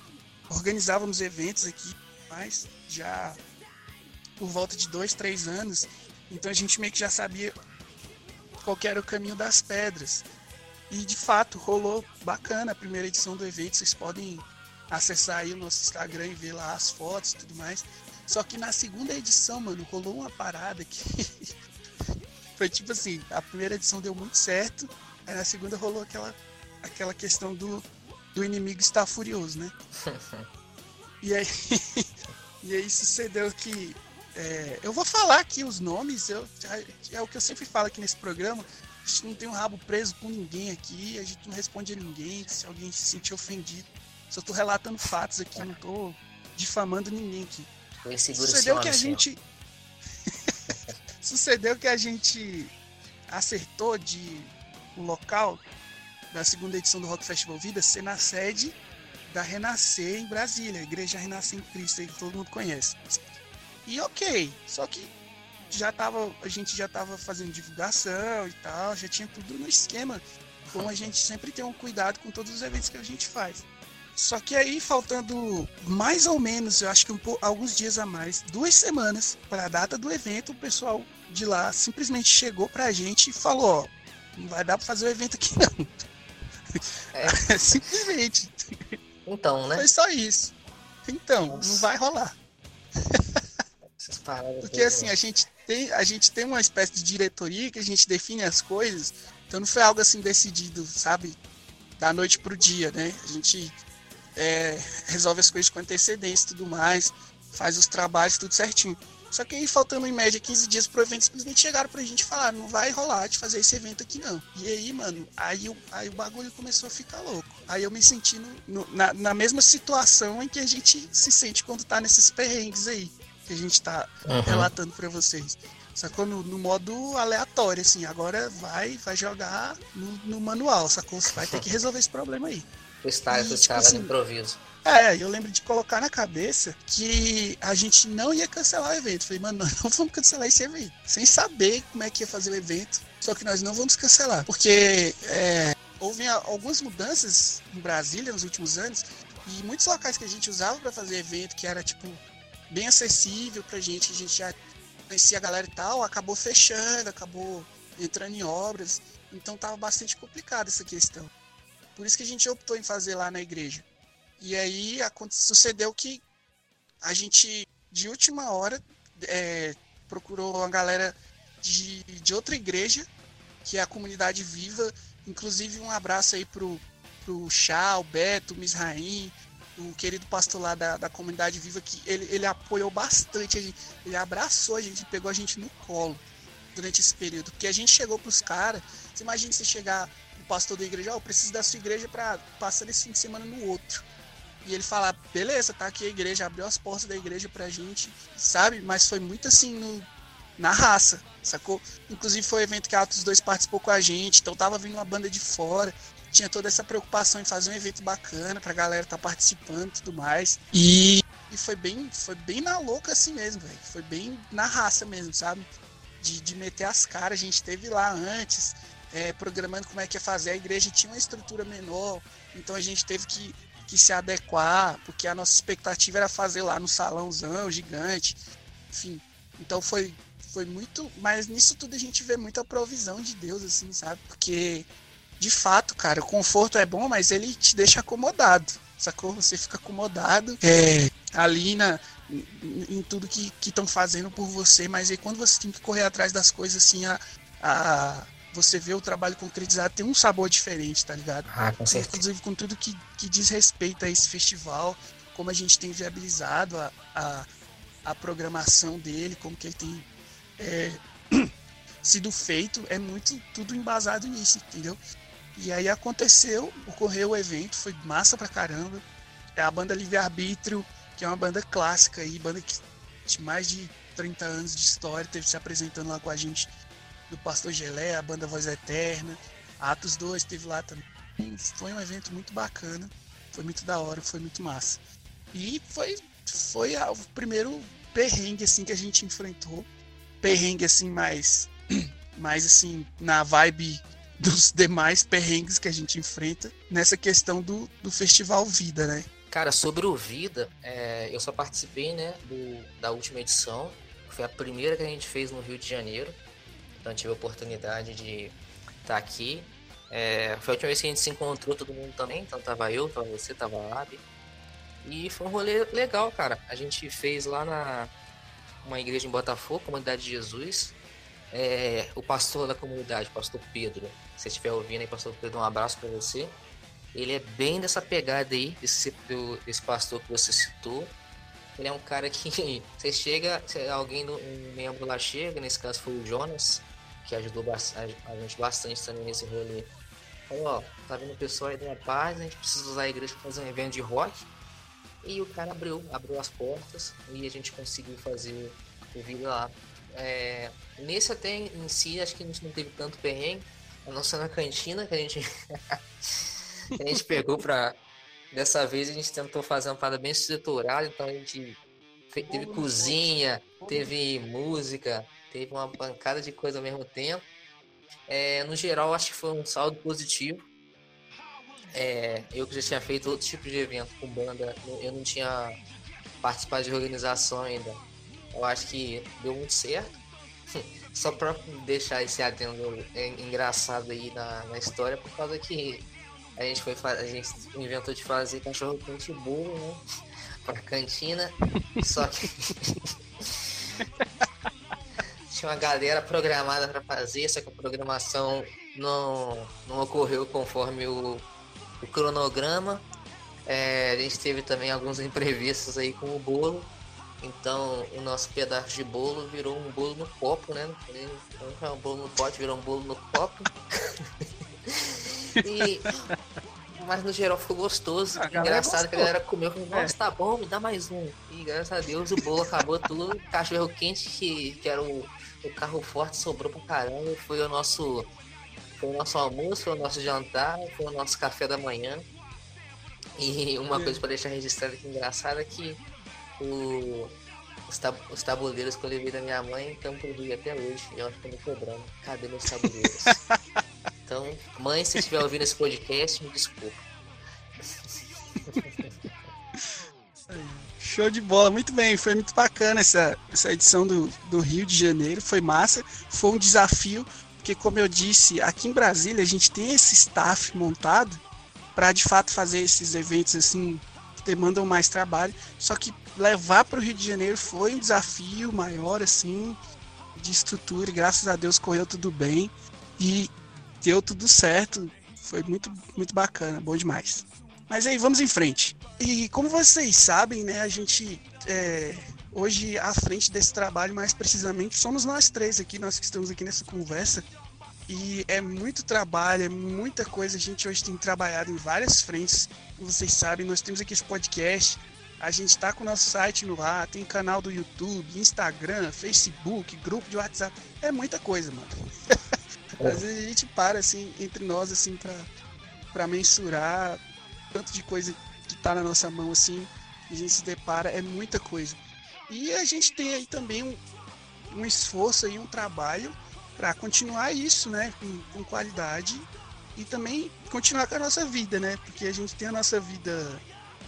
organizávamos eventos aqui, mas já por volta de dois, três anos. Então a gente meio que já sabia qual era o caminho das pedras. E de fato rolou bacana a primeira edição do evento. Vocês podem acessar aí o nosso Instagram e ver lá as fotos e tudo mais. Só que na segunda edição, mano, rolou uma parada que foi tipo assim, a primeira edição deu muito certo, aí na segunda rolou aquela, aquela questão do, do inimigo estar furioso, né? e aí, e aí sucedeu que é, eu vou falar aqui os nomes, eu, é o que eu sempre falo aqui nesse programa. A gente não tem um rabo preso com ninguém aqui, a gente não responde a ninguém se alguém se sentir ofendido. Só tô relatando fatos aqui, não tô difamando ninguém aqui. Sucedeu que a gente. Sucedeu que a gente acertou de o local da segunda edição do Rock Festival Vida ser na sede da Renascer em Brasília, a Igreja Renascer em Cristo, aí que todo mundo conhece. E ok, só que já tava, a gente já tava fazendo divulgação e tal, já tinha tudo no esquema, como a gente sempre tem um cuidado com todos os eventos que a gente faz. Só que aí, faltando mais ou menos, eu acho que um alguns dias a mais, duas semanas para a data do evento, o pessoal de lá simplesmente chegou pra gente e falou: Ó, não vai dar para fazer o evento aqui não. É. simplesmente. Então, né? Foi só isso. Então, Nossa. não vai rolar. Porque assim, a gente, tem, a gente tem uma espécie de diretoria que a gente define as coisas, então não foi algo assim decidido, sabe? Da noite pro dia, né? A gente é, resolve as coisas com antecedência e tudo mais, faz os trabalhos tudo certinho. Só que aí, faltando em média 15 dias pro evento, simplesmente chegaram pra gente falar: não vai rolar de fazer esse evento aqui não. E aí, mano, aí, aí o bagulho começou a ficar louco. Aí eu me senti no, no, na, na mesma situação em que a gente se sente quando tá nesses perrengues aí, que a gente tá uhum. relatando pra vocês. Sacou? No, no, modo aleatório, assim. Agora vai, vai jogar no, no manual, sacou? Você vai ter que resolver esse problema aí. O estágio tipo estava assim, improviso. É, eu lembro de colocar na cabeça que a gente não ia cancelar o evento. Falei, mano, nós não vamos cancelar esse evento. Sem saber como é que ia fazer o evento. Só que nós não vamos cancelar. Porque é, houve algumas mudanças em Brasília nos últimos anos. E muitos locais que a gente usava para fazer evento, que era tipo bem acessível pra gente, a gente já conhecia a galera e tal, acabou fechando, acabou entrando em obras. Então tava bastante complicada essa questão. Por isso que a gente optou em fazer lá na igreja. E aí sucedeu que a gente, de última hora, é, procurou uma galera de, de outra igreja, que é a comunidade viva. Inclusive um abraço aí pro, pro Chá, o Beto, o Misraim, o querido pastor lá da, da comunidade viva, que ele, ele apoiou bastante gente, ele abraçou a gente, pegou a gente no colo durante esse período. Porque a gente chegou pros caras, você imagina você chegar pastor da igreja, oh, eu preciso da sua igreja para passar esse fim de semana no outro. E ele fala, beleza, tá aqui a igreja, abriu as portas da igreja pra gente, sabe? Mas foi muito assim no, na raça, sacou? Inclusive foi um evento que a Atos 2 participou com a gente, então tava vindo uma banda de fora, tinha toda essa preocupação em fazer um evento bacana pra galera tá participando e tudo mais. E, e foi bem foi bem na louca assim mesmo, velho. Foi bem na raça mesmo, sabe? De, de meter as caras, a gente teve lá antes, é, programando como é que ia fazer. A igreja tinha uma estrutura menor, então a gente teve que, que se adequar, porque a nossa expectativa era fazer lá no salãozão gigante, enfim. Então foi, foi muito. Mas nisso tudo a gente vê muita provisão de Deus, assim, sabe? Porque, de fato, cara, o conforto é bom, mas ele te deixa acomodado, sacou? Você fica acomodado é, ali na, em, em tudo que estão fazendo por você, mas aí quando você tem que correr atrás das coisas, assim, a, a você vê o trabalho concretizado, tem um sabor diferente, tá ligado? Ah, com certeza. Inclusive com tudo que, que diz respeito a esse festival, como a gente tem viabilizado a, a, a programação dele, como que ele tem é, sido feito, é muito tudo embasado nisso, entendeu? E aí aconteceu, ocorreu o evento, foi massa pra caramba. É a banda Livre Arbítrio, que é uma banda clássica aí, banda que de mais de 30 anos de história, teve se apresentando lá com a gente do Pastor Gelé, a banda Voz Eterna. Atos 2 teve lá também. Foi um evento muito bacana, foi muito da hora, foi muito massa. E foi, foi o primeiro perrengue assim que a gente enfrentou. Perrengue assim mais, mais assim na vibe dos demais perrengues que a gente enfrenta nessa questão do, do Festival Vida, né? Cara, sobre o Vida, é, eu só participei né, do, da última edição. Foi a primeira que a gente fez no Rio de Janeiro. Então tive a oportunidade de estar tá aqui. É, foi a última vez que a gente se encontrou todo mundo também, então tava eu, tava você, tava a Lab. E foi um rolê legal, cara. A gente fez lá na uma igreja em Botafogo, Comunidade de Jesus. É, o pastor da comunidade, pastor Pedro, se você estiver ouvindo aí, pastor Pedro, um abraço para você. Ele é bem dessa pegada aí, desse, desse pastor que você citou. Ele é um cara que você chega, alguém, um membro lá chega, nesse caso foi o Jonas, que ajudou a gente bastante também nesse rolê. Falou, ó, tá vendo o pessoal aí da paz, a gente precisa usar a igreja para fazer um evento de rock. E o cara abriu, abriu as portas e a gente conseguiu fazer o vídeo lá. É, nesse até em si, acho que a gente não teve tanto perrengue. A nossa na cantina que a gente, a gente pegou pra. Dessa vez a gente tentou fazer uma parada bem estruturada, então a gente teve cozinha, teve música, teve uma bancada de coisa ao mesmo tempo. É, no geral, acho que foi um saldo positivo. É, eu que já tinha feito outro tipo de evento com banda, eu não tinha participado de organização ainda. Eu acho que deu muito certo. Só para deixar esse adendo engraçado aí na, na história, por causa que a gente foi a gente inventou de fazer cachorro quente bolo, né? Pra cantina. Só que tinha uma galera programada para fazer, só que a programação não, não ocorreu conforme o, o cronograma. É, a gente teve também alguns imprevistos aí com o bolo. Então o nosso pedaço de bolo virou um bolo no copo, né? Não é um bolo no pote, virou um bolo no copo. e... Mas no geral ficou gostoso. Engraçado que a galera comeu e nossa, é. tá bom, me dá mais um. E graças a Deus o bolo acabou tudo. Cachorro quente, que, que era o, o carro forte, sobrou pra caramba. Foi o nosso. Foi o nosso almoço, foi o nosso jantar, foi o nosso café da manhã. E uma coisa para deixar registrado aqui engraçada é que o, os, tab os tabuleiros que eu levei da minha mãe estão por vir até hoje. Eu acho que me cobrando. Cadê meus tabuleiros? então, mãe, se estiver ouvindo esse podcast, me desculpa. Show de bola, muito bem, foi muito bacana essa, essa edição do, do Rio de Janeiro, foi massa, foi um desafio, porque como eu disse, aqui em Brasília a gente tem esse staff montado para de fato fazer esses eventos assim que demandam mais trabalho, só que levar para o Rio de Janeiro foi um desafio maior, assim, de estrutura, e graças a Deus correu tudo bem e deu tudo certo. Foi muito, muito bacana, bom demais. Mas aí, vamos em frente. E como vocês sabem, né, a gente é, hoje à frente desse trabalho, mais precisamente, somos nós três aqui, nós que estamos aqui nessa conversa. E é muito trabalho, é muita coisa. A gente hoje tem trabalhado em várias frentes. Como vocês sabem, nós temos aqui esse podcast, a gente está com o nosso site no ar, tem canal do YouTube, Instagram, Facebook, grupo de WhatsApp. É muita coisa, mano. Às vezes a gente para assim entre nós assim para para mensurar tanto de coisa que tá na nossa mão assim, a gente se depara, é muita coisa. E a gente tem aí também um, um esforço aí, um trabalho para continuar isso, né, com, com qualidade e também continuar com a nossa vida, né? Porque a gente tem a nossa vida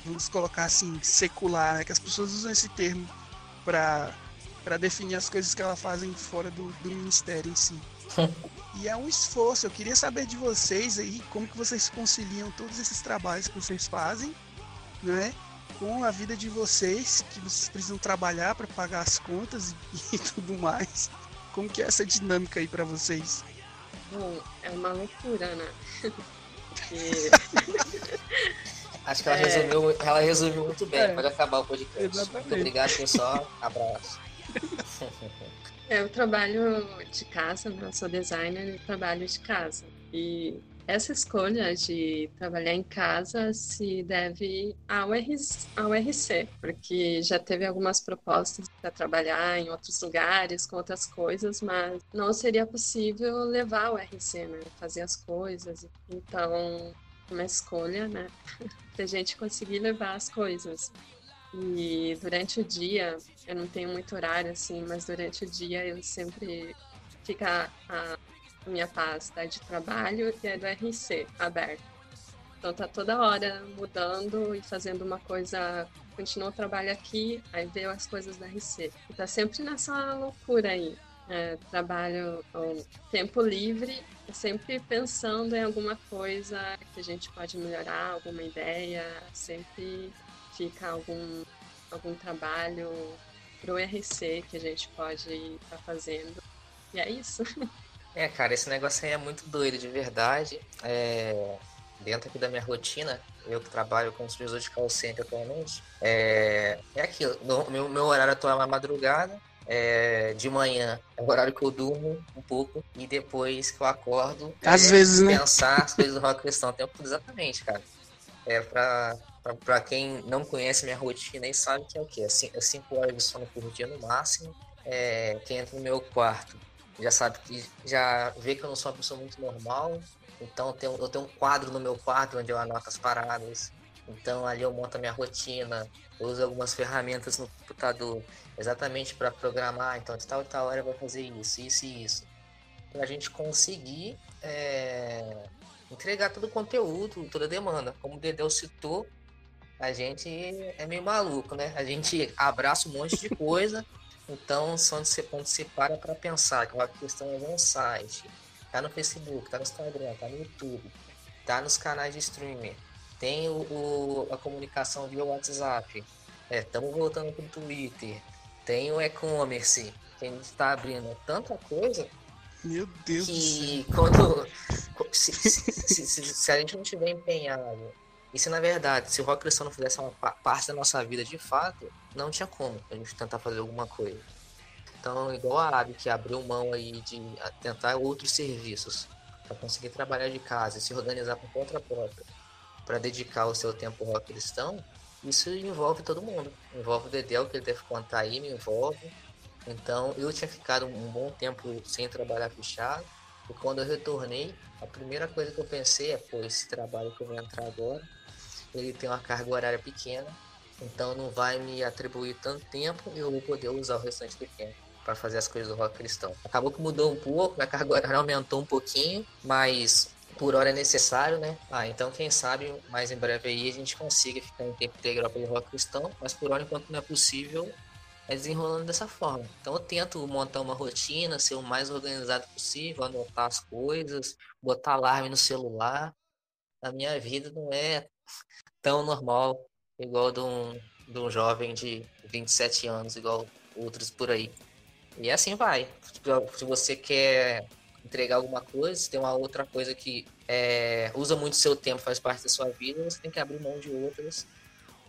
vamos colocar assim, secular, né? que as pessoas usam esse termo para para definir as coisas que elas fazem fora do, do ministério em si. e é um esforço. Eu queria saber de vocês aí como que vocês conciliam todos esses trabalhos que vocês fazem, né, com a vida de vocês, que vocês precisam trabalhar para pagar as contas e, e, tudo mais. Como que é essa dinâmica aí para vocês? Bom, é uma loucura, né? Porque Acho que ela, é... resumiu, ela resumiu muito bem. É. Pode acabar o podcast. Exatamente. Muito obrigado, pessoal. Abraço. É, eu trabalho de casa, né? Eu sou designer e trabalho de casa. E essa escolha de trabalhar em casa se deve ao, RC, ao RC, porque já teve algumas propostas para trabalhar em outros lugares, com outras coisas, mas não seria possível levar o RC, né? Fazer as coisas. Então, uma escolha, né? a gente conseguir levar as coisas. E durante o dia, eu não tenho muito horário assim, mas durante o dia eu sempre fica a minha pasta de trabalho e a do RC aberta. Então tá toda hora mudando e fazendo uma coisa, continua o trabalho aqui, aí veio as coisas da RC. E tá sempre nessa loucura aí. É, trabalho tempo livre sempre pensando em alguma coisa que a gente pode melhorar, alguma ideia, sempre fica algum, algum trabalho pro RC que a gente pode estar tá fazendo. E é isso. É, cara, esse negócio aí é muito doido, de verdade. É... Dentro aqui da minha rotina, eu que trabalho como supervisor de call center atualmente, é, é aquilo. Meu, meu horário atual é madrugada, é, de manhã é o horário que eu durmo um pouco e depois que eu acordo às é, vezes né pensar as coisas do rock cristão tempo exatamente cara é para Para quem não conhece minha rotina e sabe que é o quê? É 5 horas de sono por dia no máximo. É, quem entra no meu quarto já sabe que já vê que eu não sou uma pessoa muito normal. Então eu tenho, eu tenho um quadro no meu quarto onde eu anoto as paradas. Então ali eu monto a minha rotina, eu uso algumas ferramentas no computador exatamente para programar. Então de tal e tal hora eu vou fazer isso, isso e isso. Para a gente conseguir é, entregar todo o conteúdo, toda a demanda. Como o Dedeu citou, a gente é meio maluco, né? A gente abraça um monte de coisa, então quando você, quando você para para pensar que uma questão é um site, tá no Facebook, tá no Instagram, tá no YouTube, tá nos canais de streaming, tem o, o a comunicação via WhatsApp, estamos é, voltando pro Twitter, tem o e-commerce, que a gente está abrindo. Tanta coisa meu Deus que quando se, se, se, se, a gente não tiver empenhado e se na verdade se o rock cristão não fizesse uma parte da nossa vida de fato não tinha como a gente tentar fazer alguma coisa. Então igual a Abi que abriu mão aí de tentar outros serviços para conseguir trabalhar de casa e se organizar por conta própria para dedicar o seu tempo ao rock cristão isso envolve todo mundo. Envolve o Dedel que ele deve contar aí me envolve. Então eu tinha ficado um bom tempo sem trabalhar fechado. E quando eu retornei, a primeira coisa que eu pensei é, pô, esse trabalho que eu vou entrar agora, ele tem uma carga horária pequena, então não vai me atribuir tanto tempo e eu vou poder usar o restante do tempo para fazer as coisas do rock cristão. Acabou que mudou um pouco, a carga horária aumentou um pouquinho, mas por hora é necessário, né? Ah, então quem sabe mais em breve aí a gente consiga ficar em tempo integral pelo rock cristão, mas por hora enquanto não é possível, é desenrolando dessa forma. Então eu tento montar uma rotina, ser o mais organizado possível, anotar as coisas, botar alarme no celular. A minha vida não é tão normal igual de um, de um jovem de 27 anos, igual outros por aí. E assim vai. Se você quer entregar alguma coisa, se tem uma outra coisa que é, usa muito seu tempo, faz parte da sua vida, você tem que abrir mão de outras.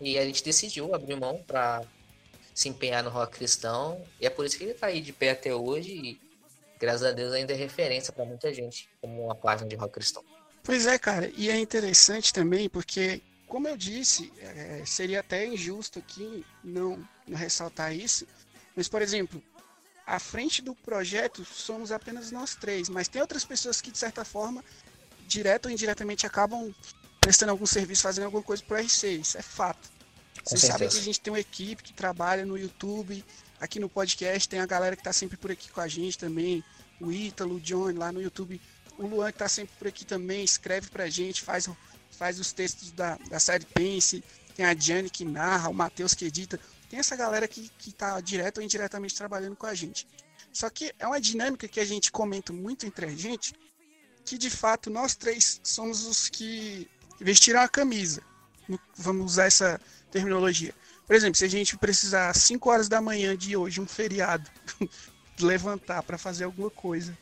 E a gente decidiu abrir mão para se empenhar no rock cristão. E é por isso que ele está aí de pé até hoje. E graças a Deus ainda é referência para muita gente como uma página de rock cristão. Pois é, cara. E é interessante também porque, como eu disse, é, seria até injusto aqui não, não ressaltar isso. Mas, por exemplo, à frente do projeto somos apenas nós três, mas tem outras pessoas que, de certa forma, direto ou indiretamente, acabam prestando algum serviço, fazendo alguma coisa para o RC. Isso é fato. Vocês sabem que a gente tem uma equipe que trabalha no YouTube, aqui no podcast, tem a galera que está sempre por aqui com a gente também, o Ítalo, o John lá no YouTube, o Luan que está sempre por aqui também, escreve pra gente, faz, faz os textos da, da série Pense, tem a Diane que narra, o Matheus que edita, tem essa galera que, que tá direto ou indiretamente trabalhando com a gente. Só que é uma dinâmica que a gente comenta muito entre a gente, que de fato nós três somos os que vestiram a camisa. Vamos usar essa, terminologia. Por exemplo, se a gente precisar às 5 horas da manhã de hoje, um feriado, levantar para fazer alguma coisa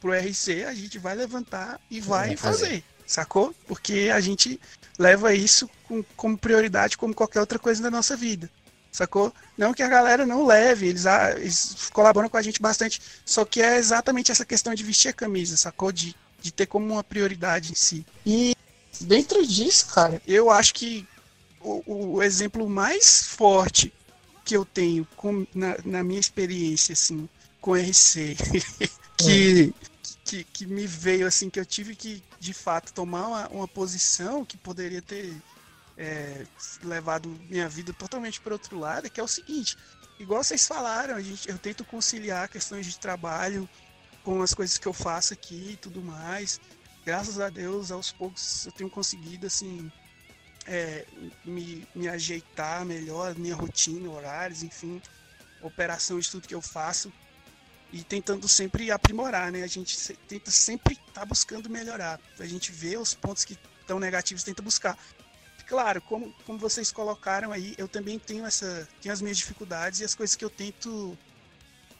pro RC, a gente vai levantar e vai fazer. fazer. sacou? Porque a gente leva isso com, como prioridade, como qualquer outra coisa da nossa vida, sacou? Não que a galera não leve, eles, ah, eles colaboram com a gente bastante, só que é exatamente essa questão de vestir a camisa, sacou? De, de ter como uma prioridade em si. E dentro disso, cara, eu acho que o, o exemplo mais forte que eu tenho com, na, na minha experiência assim com RC que, que, que me veio assim que eu tive que de fato tomar uma, uma posição que poderia ter é, levado minha vida totalmente para outro lado que é o seguinte igual vocês falaram a gente eu tento conciliar questões de trabalho com as coisas que eu faço aqui e tudo mais. Graças a Deus aos poucos eu tenho conseguido assim é, me, me ajeitar melhor, minha rotina, horários, enfim, operação de tudo que eu faço e tentando sempre aprimorar, né? A gente tenta sempre estar tá buscando melhorar. A gente vê os pontos que estão negativos, tenta buscar. Claro, como, como vocês colocaram aí, eu também tenho essa, tenho as minhas dificuldades e as coisas que eu tento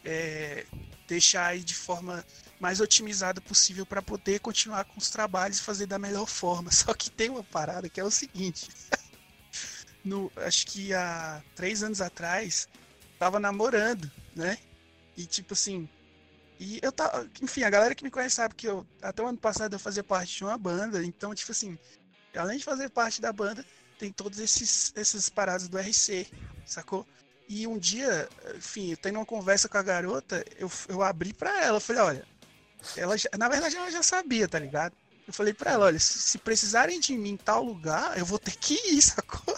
é, deixar aí de forma mais otimizada possível para poder continuar com os trabalhos e fazer da melhor forma. Só que tem uma parada que é o seguinte. no, acho que há três anos atrás, tava namorando, né? E tipo assim. E eu tava. Enfim, a galera que me conhece sabe que eu. Até o ano passado eu fazia parte de uma banda. Então, tipo assim. Além de fazer parte da banda, tem todos esses essas paradas do RC, sacou? E um dia, enfim, tendo uma conversa com a garota, eu, eu abri pra ela, falei, olha, ela já, na verdade ela já sabia, tá ligado? Eu falei pra ela, olha, se, se precisarem de mim em tal lugar, eu vou ter que ir, sacou?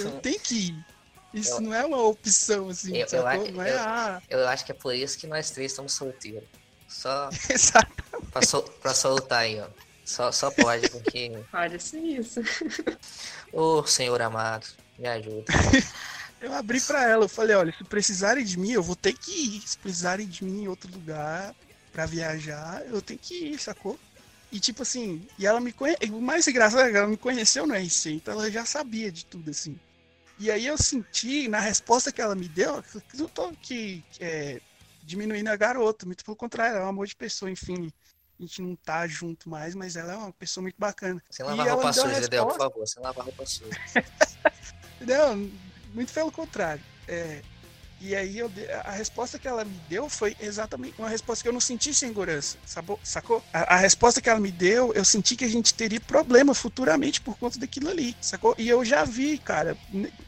eu tenho que ir. Isso eu, não é uma opção, assim, eu? Eu, não é, ah... eu acho que é por isso que nós três estamos solteiros. Só pra, sol, pra soltar aí, ó. Só, só pode, porque. Pode ser isso. Ô, oh, Senhor amado, me ajuda. eu abri para ela, eu falei, olha, se precisarem de mim, eu vou ter que ir. Se precisarem de mim em outro lugar para viajar, eu tenho que ir, sacou? E tipo assim, e ela me conhece. O mais engraçado é que ela me conheceu no RC, então ela já sabia de tudo, assim. E aí eu senti, na resposta que ela me deu, que não tô aqui é, diminuindo a garota, muito pelo contrário, ela é um amor de pessoa, enfim a gente não tá junto mais, mas ela é uma pessoa muito bacana. Sem lavar roupa suja, Dedel, por favor, sem lavar roupa suja. não, muito pelo contrário. É, e aí eu, a resposta que ela me deu foi exatamente uma resposta que eu não senti segurança, sacou? A, a, resposta que ela me deu, eu senti que a gente teria problema futuramente por conta daquilo ali, sacou? E eu já vi, cara,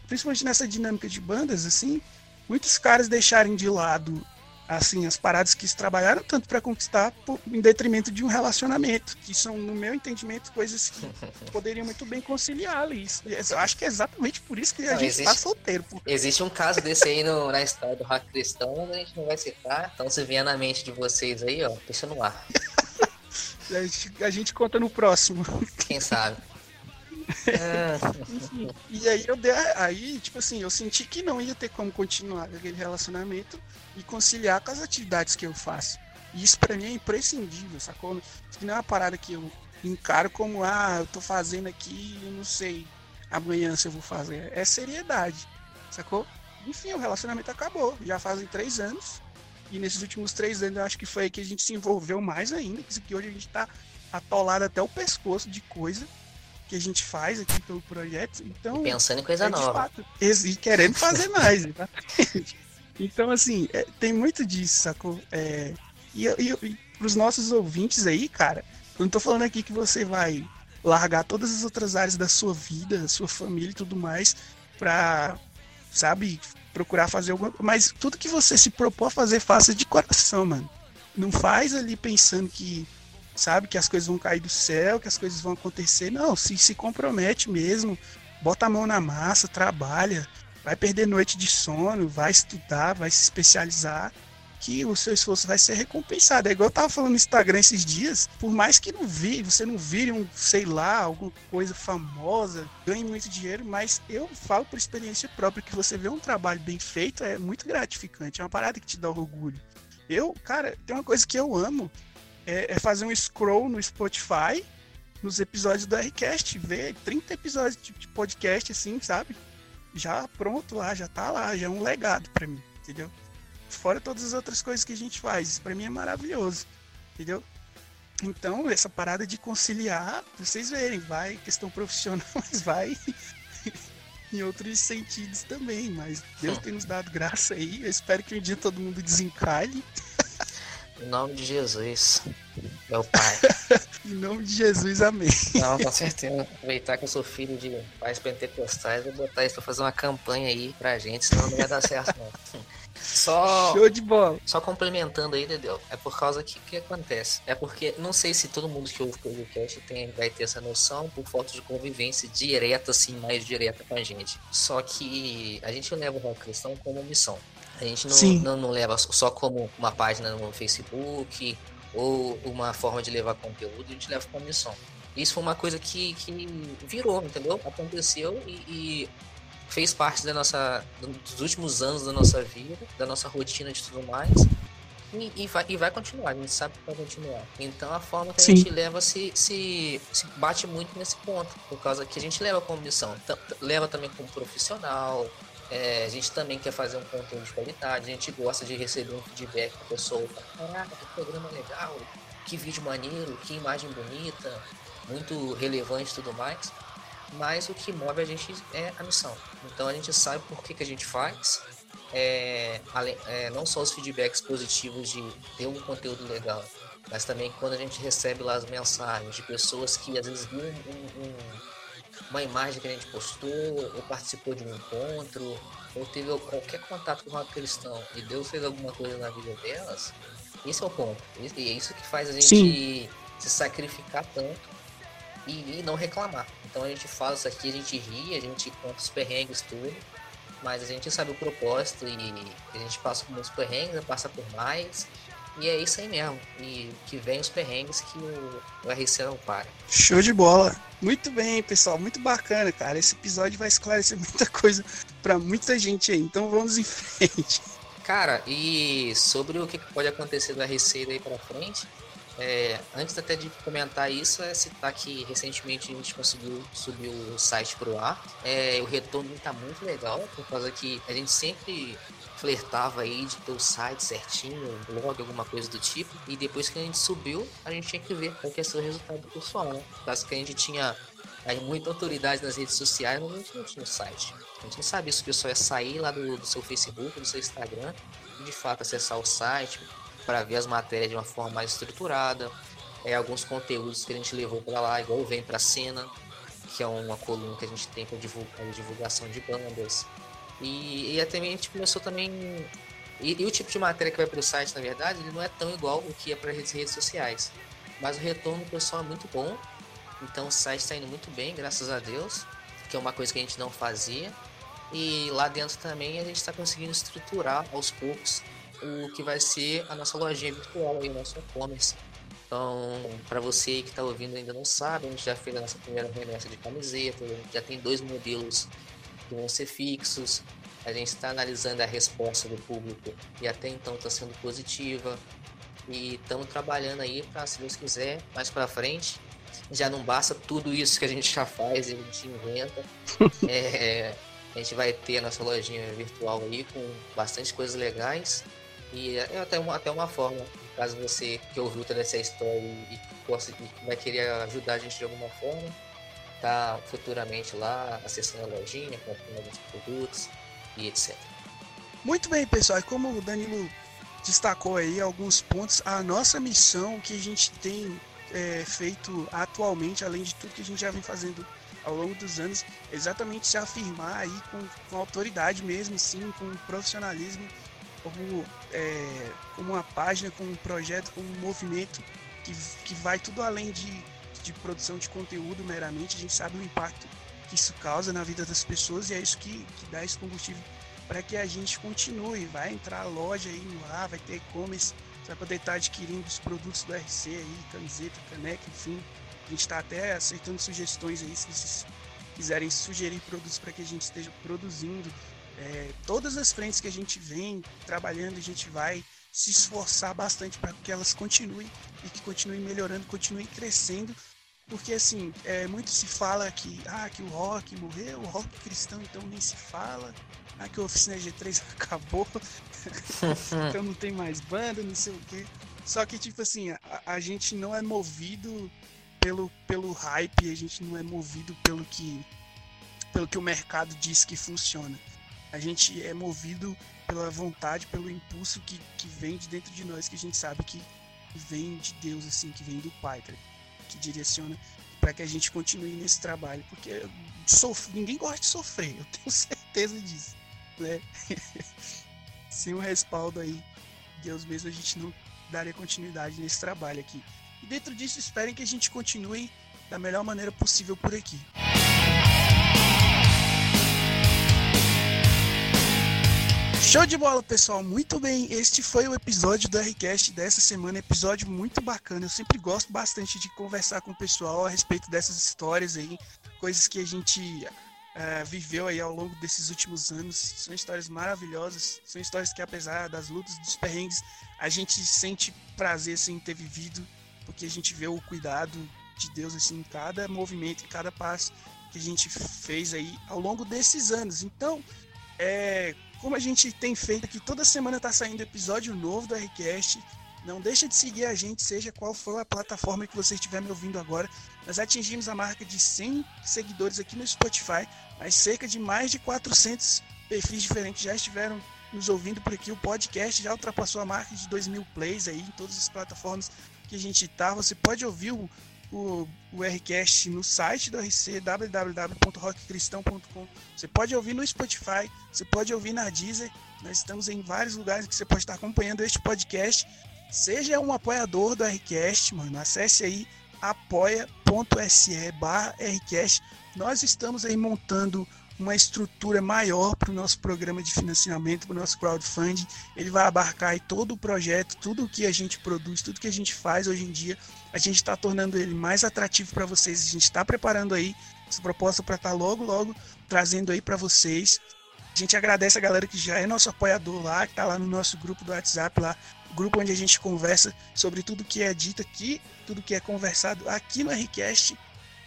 principalmente nessa dinâmica de bandas, assim, muitos caras deixarem de lado assim, as paradas que se trabalharam tanto para conquistar por, em detrimento de um relacionamento, que são, no meu entendimento, coisas que poderiam muito bem conciliar ali. Eu acho que é exatamente por isso que a não, gente está solteiro. Existe um caso desse aí no, na história do rock cristão, a gente não vai citar, então se vier na mente de vocês aí, ó, deixa no ar. a, gente, a gente conta no próximo. Quem sabe? E aí eu dei, aí, tipo assim, eu senti que não ia ter como continuar aquele relacionamento e conciliar com as atividades que eu faço. E isso para mim é imprescindível, sacou? Isso não é uma parada que eu encaro como, ah, eu tô fazendo aqui, eu não sei amanhã se eu vou fazer. É seriedade, sacou? Enfim, o relacionamento acabou. Já fazem três anos. E nesses últimos três anos eu acho que foi aí que a gente se envolveu mais ainda. Que hoje a gente tá atolado até o pescoço de coisa que a gente faz aqui pelo projeto. Então, pensando em coisa é nova. Fato, e querendo fazer mais. então, assim, é, tem muito disso, sacou? É, e, e, e pros nossos ouvintes aí, cara, eu não tô falando aqui que você vai largar todas as outras áreas da sua vida, da sua família e tudo mais, pra, sabe, procurar fazer alguma Mas tudo que você se propor a fazer, faça de coração, mano. Não faz ali pensando que sabe? Que as coisas vão cair do céu, que as coisas vão acontecer. Não, se se compromete mesmo, bota a mão na massa, trabalha, vai perder noite de sono, vai estudar, vai se especializar, que o seu esforço vai ser recompensado. É igual eu tava falando no Instagram esses dias, por mais que não vi, você não vire um, sei lá, alguma coisa famosa, ganhe muito dinheiro, mas eu falo por experiência própria que você vê um trabalho bem feito é muito gratificante, é uma parada que te dá orgulho. Eu, cara, tem uma coisa que eu amo, é, é fazer um scroll no Spotify, nos episódios do Rcast, ver 30 episódios de, de podcast, assim, sabe? Já pronto lá, já tá lá, já é um legado para mim, entendeu? Fora todas as outras coisas que a gente faz, isso pra mim é maravilhoso, entendeu? Então, essa parada de conciliar, vocês verem, vai questão profissional, mas vai em outros sentidos também. Mas Deus tem nos dado graça aí. Eu espero que um dia todo mundo desencalhe em nome de Jesus, meu pai. em nome de Jesus, amém. Não, com certeza. Aproveitar que eu sou filho de pais pentecostais, vou botar isso pra fazer uma campanha aí pra gente, senão não vai dar certo, não. Só, Show de bola. Só complementando aí, Dedeu, é por causa que que acontece? É porque não sei se todo mundo que ouve o podcast tem, vai ter essa noção por falta de convivência direta, assim, mais direta com a gente. Só que a gente leva o rock cristão como missão. A gente não, não, não, leva só como uma página no Facebook ou uma forma de levar conteúdo, a gente leva como missão. Isso foi uma coisa que, que virou, entendeu? Aconteceu e, e fez parte da nossa, dos últimos anos da nossa vida, da nossa rotina de tudo mais. E, e, vai, e vai continuar, a gente sabe que vai continuar. Então a forma que Sim. a gente leva se, se, se bate muito nesse ponto, por causa que a gente leva como missão, leva também como profissional, é, a gente também quer fazer um conteúdo de qualidade, a gente gosta de receber um feedback da pessoa. Caraca, que programa legal, que vídeo maneiro, que imagem bonita, muito relevante e tudo mais. Mas o que move a gente é a missão. Então a gente sabe por que, que a gente faz. É, além, é, não só os feedbacks positivos de ter um conteúdo legal, mas também quando a gente recebe lá as mensagens de pessoas que às vezes viram um, um uma imagem que a gente postou, ou participou de um encontro, ou teve qualquer contato com uma cristão e Deus fez alguma coisa na vida delas, esse é o ponto. E é isso que faz a gente Sim. se sacrificar tanto e, e, não reclamar. Então a gente fala isso aqui, a gente ri, a gente conta os perrengues tudo, mas a gente sabe o propósito e a gente passa por muitos perrengues, passa por mais. E é isso aí mesmo. E que vem os perrengues que o, o RC não para. Show de bola. Muito bem, pessoal. Muito bacana, cara. Esse episódio vai esclarecer muita coisa para muita gente aí. Então vamos em frente. Cara, e sobre o que pode acontecer do RC daí para frente, é, antes até de comentar isso, é citar que recentemente a gente conseguiu subir o site pro ar. É, o retorno está muito legal, por causa que a gente sempre flertava aí de ter o site certinho, um blog, alguma coisa do tipo. E depois que a gente subiu, a gente tinha que ver qual que ia ser o resultado do pessoal, né? Caso que a gente tinha aí, muita autoridade nas redes sociais, mas a gente não tinha o site. A gente não sabia se o pessoal ia sair lá do, do seu Facebook, do seu Instagram, e de fato acessar o site para ver as matérias de uma forma mais estruturada. É, alguns conteúdos que a gente levou para lá, igual Vem Pra Cena, que é uma coluna que a gente tem para divulgação de bandas. E, e também a gente começou também. E, e, o tipo de matéria que vai para o site, na verdade, ele não é tão igual o que é para as redes sociais. Mas o retorno pessoal é muito bom. Então o site está indo muito bem, graças a Deus, que é uma coisa que a gente não fazia. E lá dentro também a gente está conseguindo estruturar aos poucos o que vai ser a nossa lojinha virtual aí, o nosso e-commerce. Então, para você que está ouvindo ainda não sabe, a gente já fez a nossa primeira remessa de camiseta, já tem dois modelos que vão ser fixos. A gente está analisando a resposta do público e até então está sendo positiva. E estamos trabalhando aí para, se Deus quiser, mais para frente. Já não basta tudo isso que a gente já faz, a gente inventa. é, a gente vai ter a nossa lojinha virtual aí com bastante coisas legais. E é até uma, até uma forma, caso você que ouviu toda essa história e, possa, e vai querer ajudar a gente de alguma forma, tá futuramente lá acessando a lojinha, comprando alguns produtos e etc. Muito bem, pessoal. E como o Danilo destacou aí alguns pontos, a nossa missão que a gente tem é, feito atualmente, além de tudo que a gente já vem fazendo ao longo dos anos, é exatamente se afirmar aí com, com autoridade mesmo, sim, com profissionalismo, como, é, como uma página, como um projeto, como um movimento que, que vai tudo além de de produção de conteúdo meramente, a gente sabe o impacto que isso causa na vida das pessoas e é isso que, que dá esse combustível para que a gente continue. Vai entrar a loja aí no ar, vai ter e-commerce, você vai poder estar adquirindo os produtos do RC aí, camiseta, caneca, enfim. A gente está até aceitando sugestões aí, se vocês quiserem sugerir produtos para que a gente esteja produzindo. É, todas as frentes que a gente vem trabalhando, a gente vai se esforçar bastante para que elas continuem e que continuem melhorando, continuem crescendo porque assim, é, muito se fala que, ah, que o rock morreu, o rock cristão então nem se fala, ah, que o Oficina G3 acabou, então não tem mais banda, não sei o quê. Só que, tipo assim, a, a, gente não é movido pelo, pelo hype, a gente não é movido pelo que, pelo que o mercado diz que funciona. A gente é movido pela vontade, pelo impulso que, que vem de dentro de nós, que a gente sabe que vem de Deus, assim, que vem do Pai. Tá? Que direciona para que a gente continue nesse trabalho, porque sof... ninguém gosta de sofrer, eu tenho certeza disso, né? Sem o respaldo aí, Deus mesmo, a gente não daria continuidade nesse trabalho aqui. E dentro disso, esperem que a gente continue da melhor maneira possível por aqui. Show de bola, pessoal. Muito bem. Este foi o episódio do Rcast dessa semana. Episódio muito bacana. Eu sempre gosto bastante de conversar com o pessoal a respeito dessas histórias aí, coisas que a gente uh, viveu aí ao longo desses últimos anos. São histórias maravilhosas. São histórias que, apesar das lutas, dos perrengues, a gente sente prazer assim, em ter vivido, porque a gente vê o cuidado de Deus assim, em cada movimento, em cada passo que a gente fez aí ao longo desses anos. Então, é, como a gente tem feito aqui, toda semana está saindo episódio novo do Rcast. Não deixa de seguir a gente, seja qual for a plataforma que você estiver me ouvindo agora. Nós atingimos a marca de 100 seguidores aqui no Spotify, mas cerca de mais de 400 perfis diferentes já estiveram nos ouvindo por aqui. O podcast já ultrapassou a marca de 2 mil plays aí em todas as plataformas que a gente está. Você pode ouvir o o, o Rcast no site do RC, www.rockcristão.com. Você pode ouvir no Spotify, você pode ouvir na Deezer. Nós estamos em vários lugares que você pode estar acompanhando este podcast. Seja um apoiador do Rcast, mano. Acesse aí apoia.se barra Rcast. Nós estamos aí montando uma estrutura maior para o nosso programa de financiamento, para o nosso crowdfunding. Ele vai abarcar todo o projeto, tudo o que a gente produz, tudo que a gente faz hoje em dia. A gente está tornando ele mais atrativo para vocês. A gente está preparando aí essa proposta para estar tá logo, logo trazendo aí para vocês. A gente agradece a galera que já é nosso apoiador lá, que está lá no nosso grupo do WhatsApp lá, grupo onde a gente conversa sobre tudo que é dito aqui, tudo que é conversado aqui no Rcast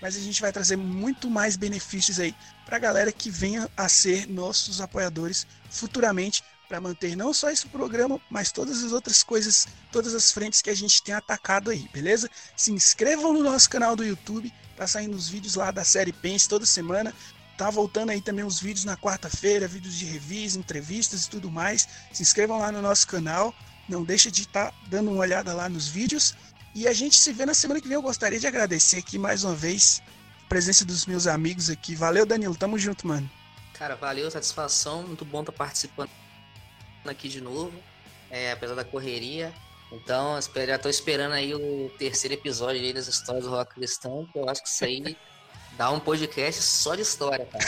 mas a gente vai trazer muito mais benefícios aí para a galera que venha a ser nossos apoiadores futuramente para manter não só esse programa, mas todas as outras coisas, todas as frentes que a gente tem atacado aí, beleza? Se inscrevam no nosso canal do YouTube, tá saindo os vídeos lá da série Pense toda semana. Tá voltando aí também os vídeos na quarta-feira, vídeos de revista, entrevistas e tudo mais. Se inscrevam lá no nosso canal. Não deixa de estar tá dando uma olhada lá nos vídeos. E a gente se vê na semana que vem. Eu gostaria de agradecer aqui mais uma vez a presença dos meus amigos aqui. Valeu, Danilo. Tamo junto, mano. Cara, valeu, satisfação. Muito bom estar participando aqui de novo. É, apesar da correria. Então, já tô esperando aí o terceiro episódio aí das histórias do rock cristão, que eu acho que isso aí dá um podcast só de história, cara.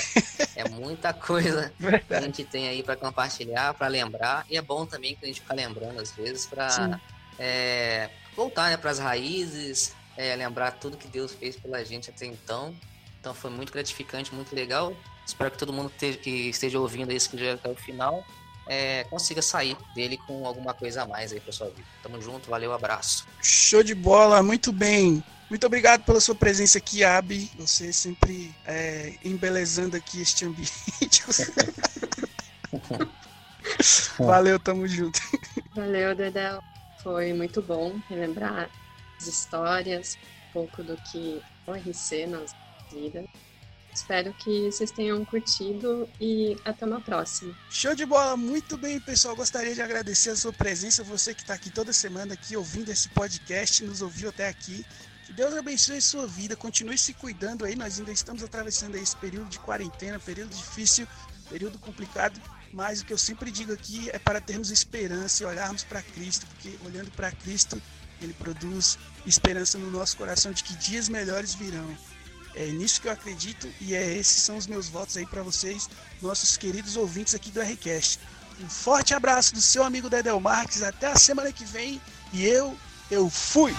É muita coisa que a gente tem aí para compartilhar, para lembrar. E é bom também que a gente fica lembrando às vezes para é, voltar né, para as raízes, é, lembrar tudo que Deus fez pela gente até então. Então foi muito gratificante, muito legal. Espero que todo mundo te, que esteja ouvindo esse vídeo até o final é, consiga sair dele com alguma coisa a mais aí para sua vida. Tamo junto, valeu, abraço. Show de bola, muito bem. Muito obrigado pela sua presença aqui, Abi. Você sempre é, embelezando aqui este ambiente. Valeu, tamo junto. Valeu, Dedel. Foi muito bom relembrar as histórias, um pouco do que o RC nas vidas. Espero que vocês tenham curtido e até uma próxima. Show de bola, muito bem, pessoal. Gostaria de agradecer a sua presença, você que está aqui toda semana aqui ouvindo esse podcast, nos ouviu até aqui. Que Deus abençoe a sua vida, continue se cuidando aí. Nós ainda estamos atravessando esse período de quarentena, período difícil, período complicado. Mas o que eu sempre digo aqui é para termos esperança e olharmos para Cristo, porque olhando para Cristo, Ele produz esperança no nosso coração de que dias melhores virão. É nisso que eu acredito e é esses são os meus votos aí para vocês, nossos queridos ouvintes aqui do Rcast. Um forte abraço do seu amigo Dedel Marques, até a semana que vem e eu, eu fui!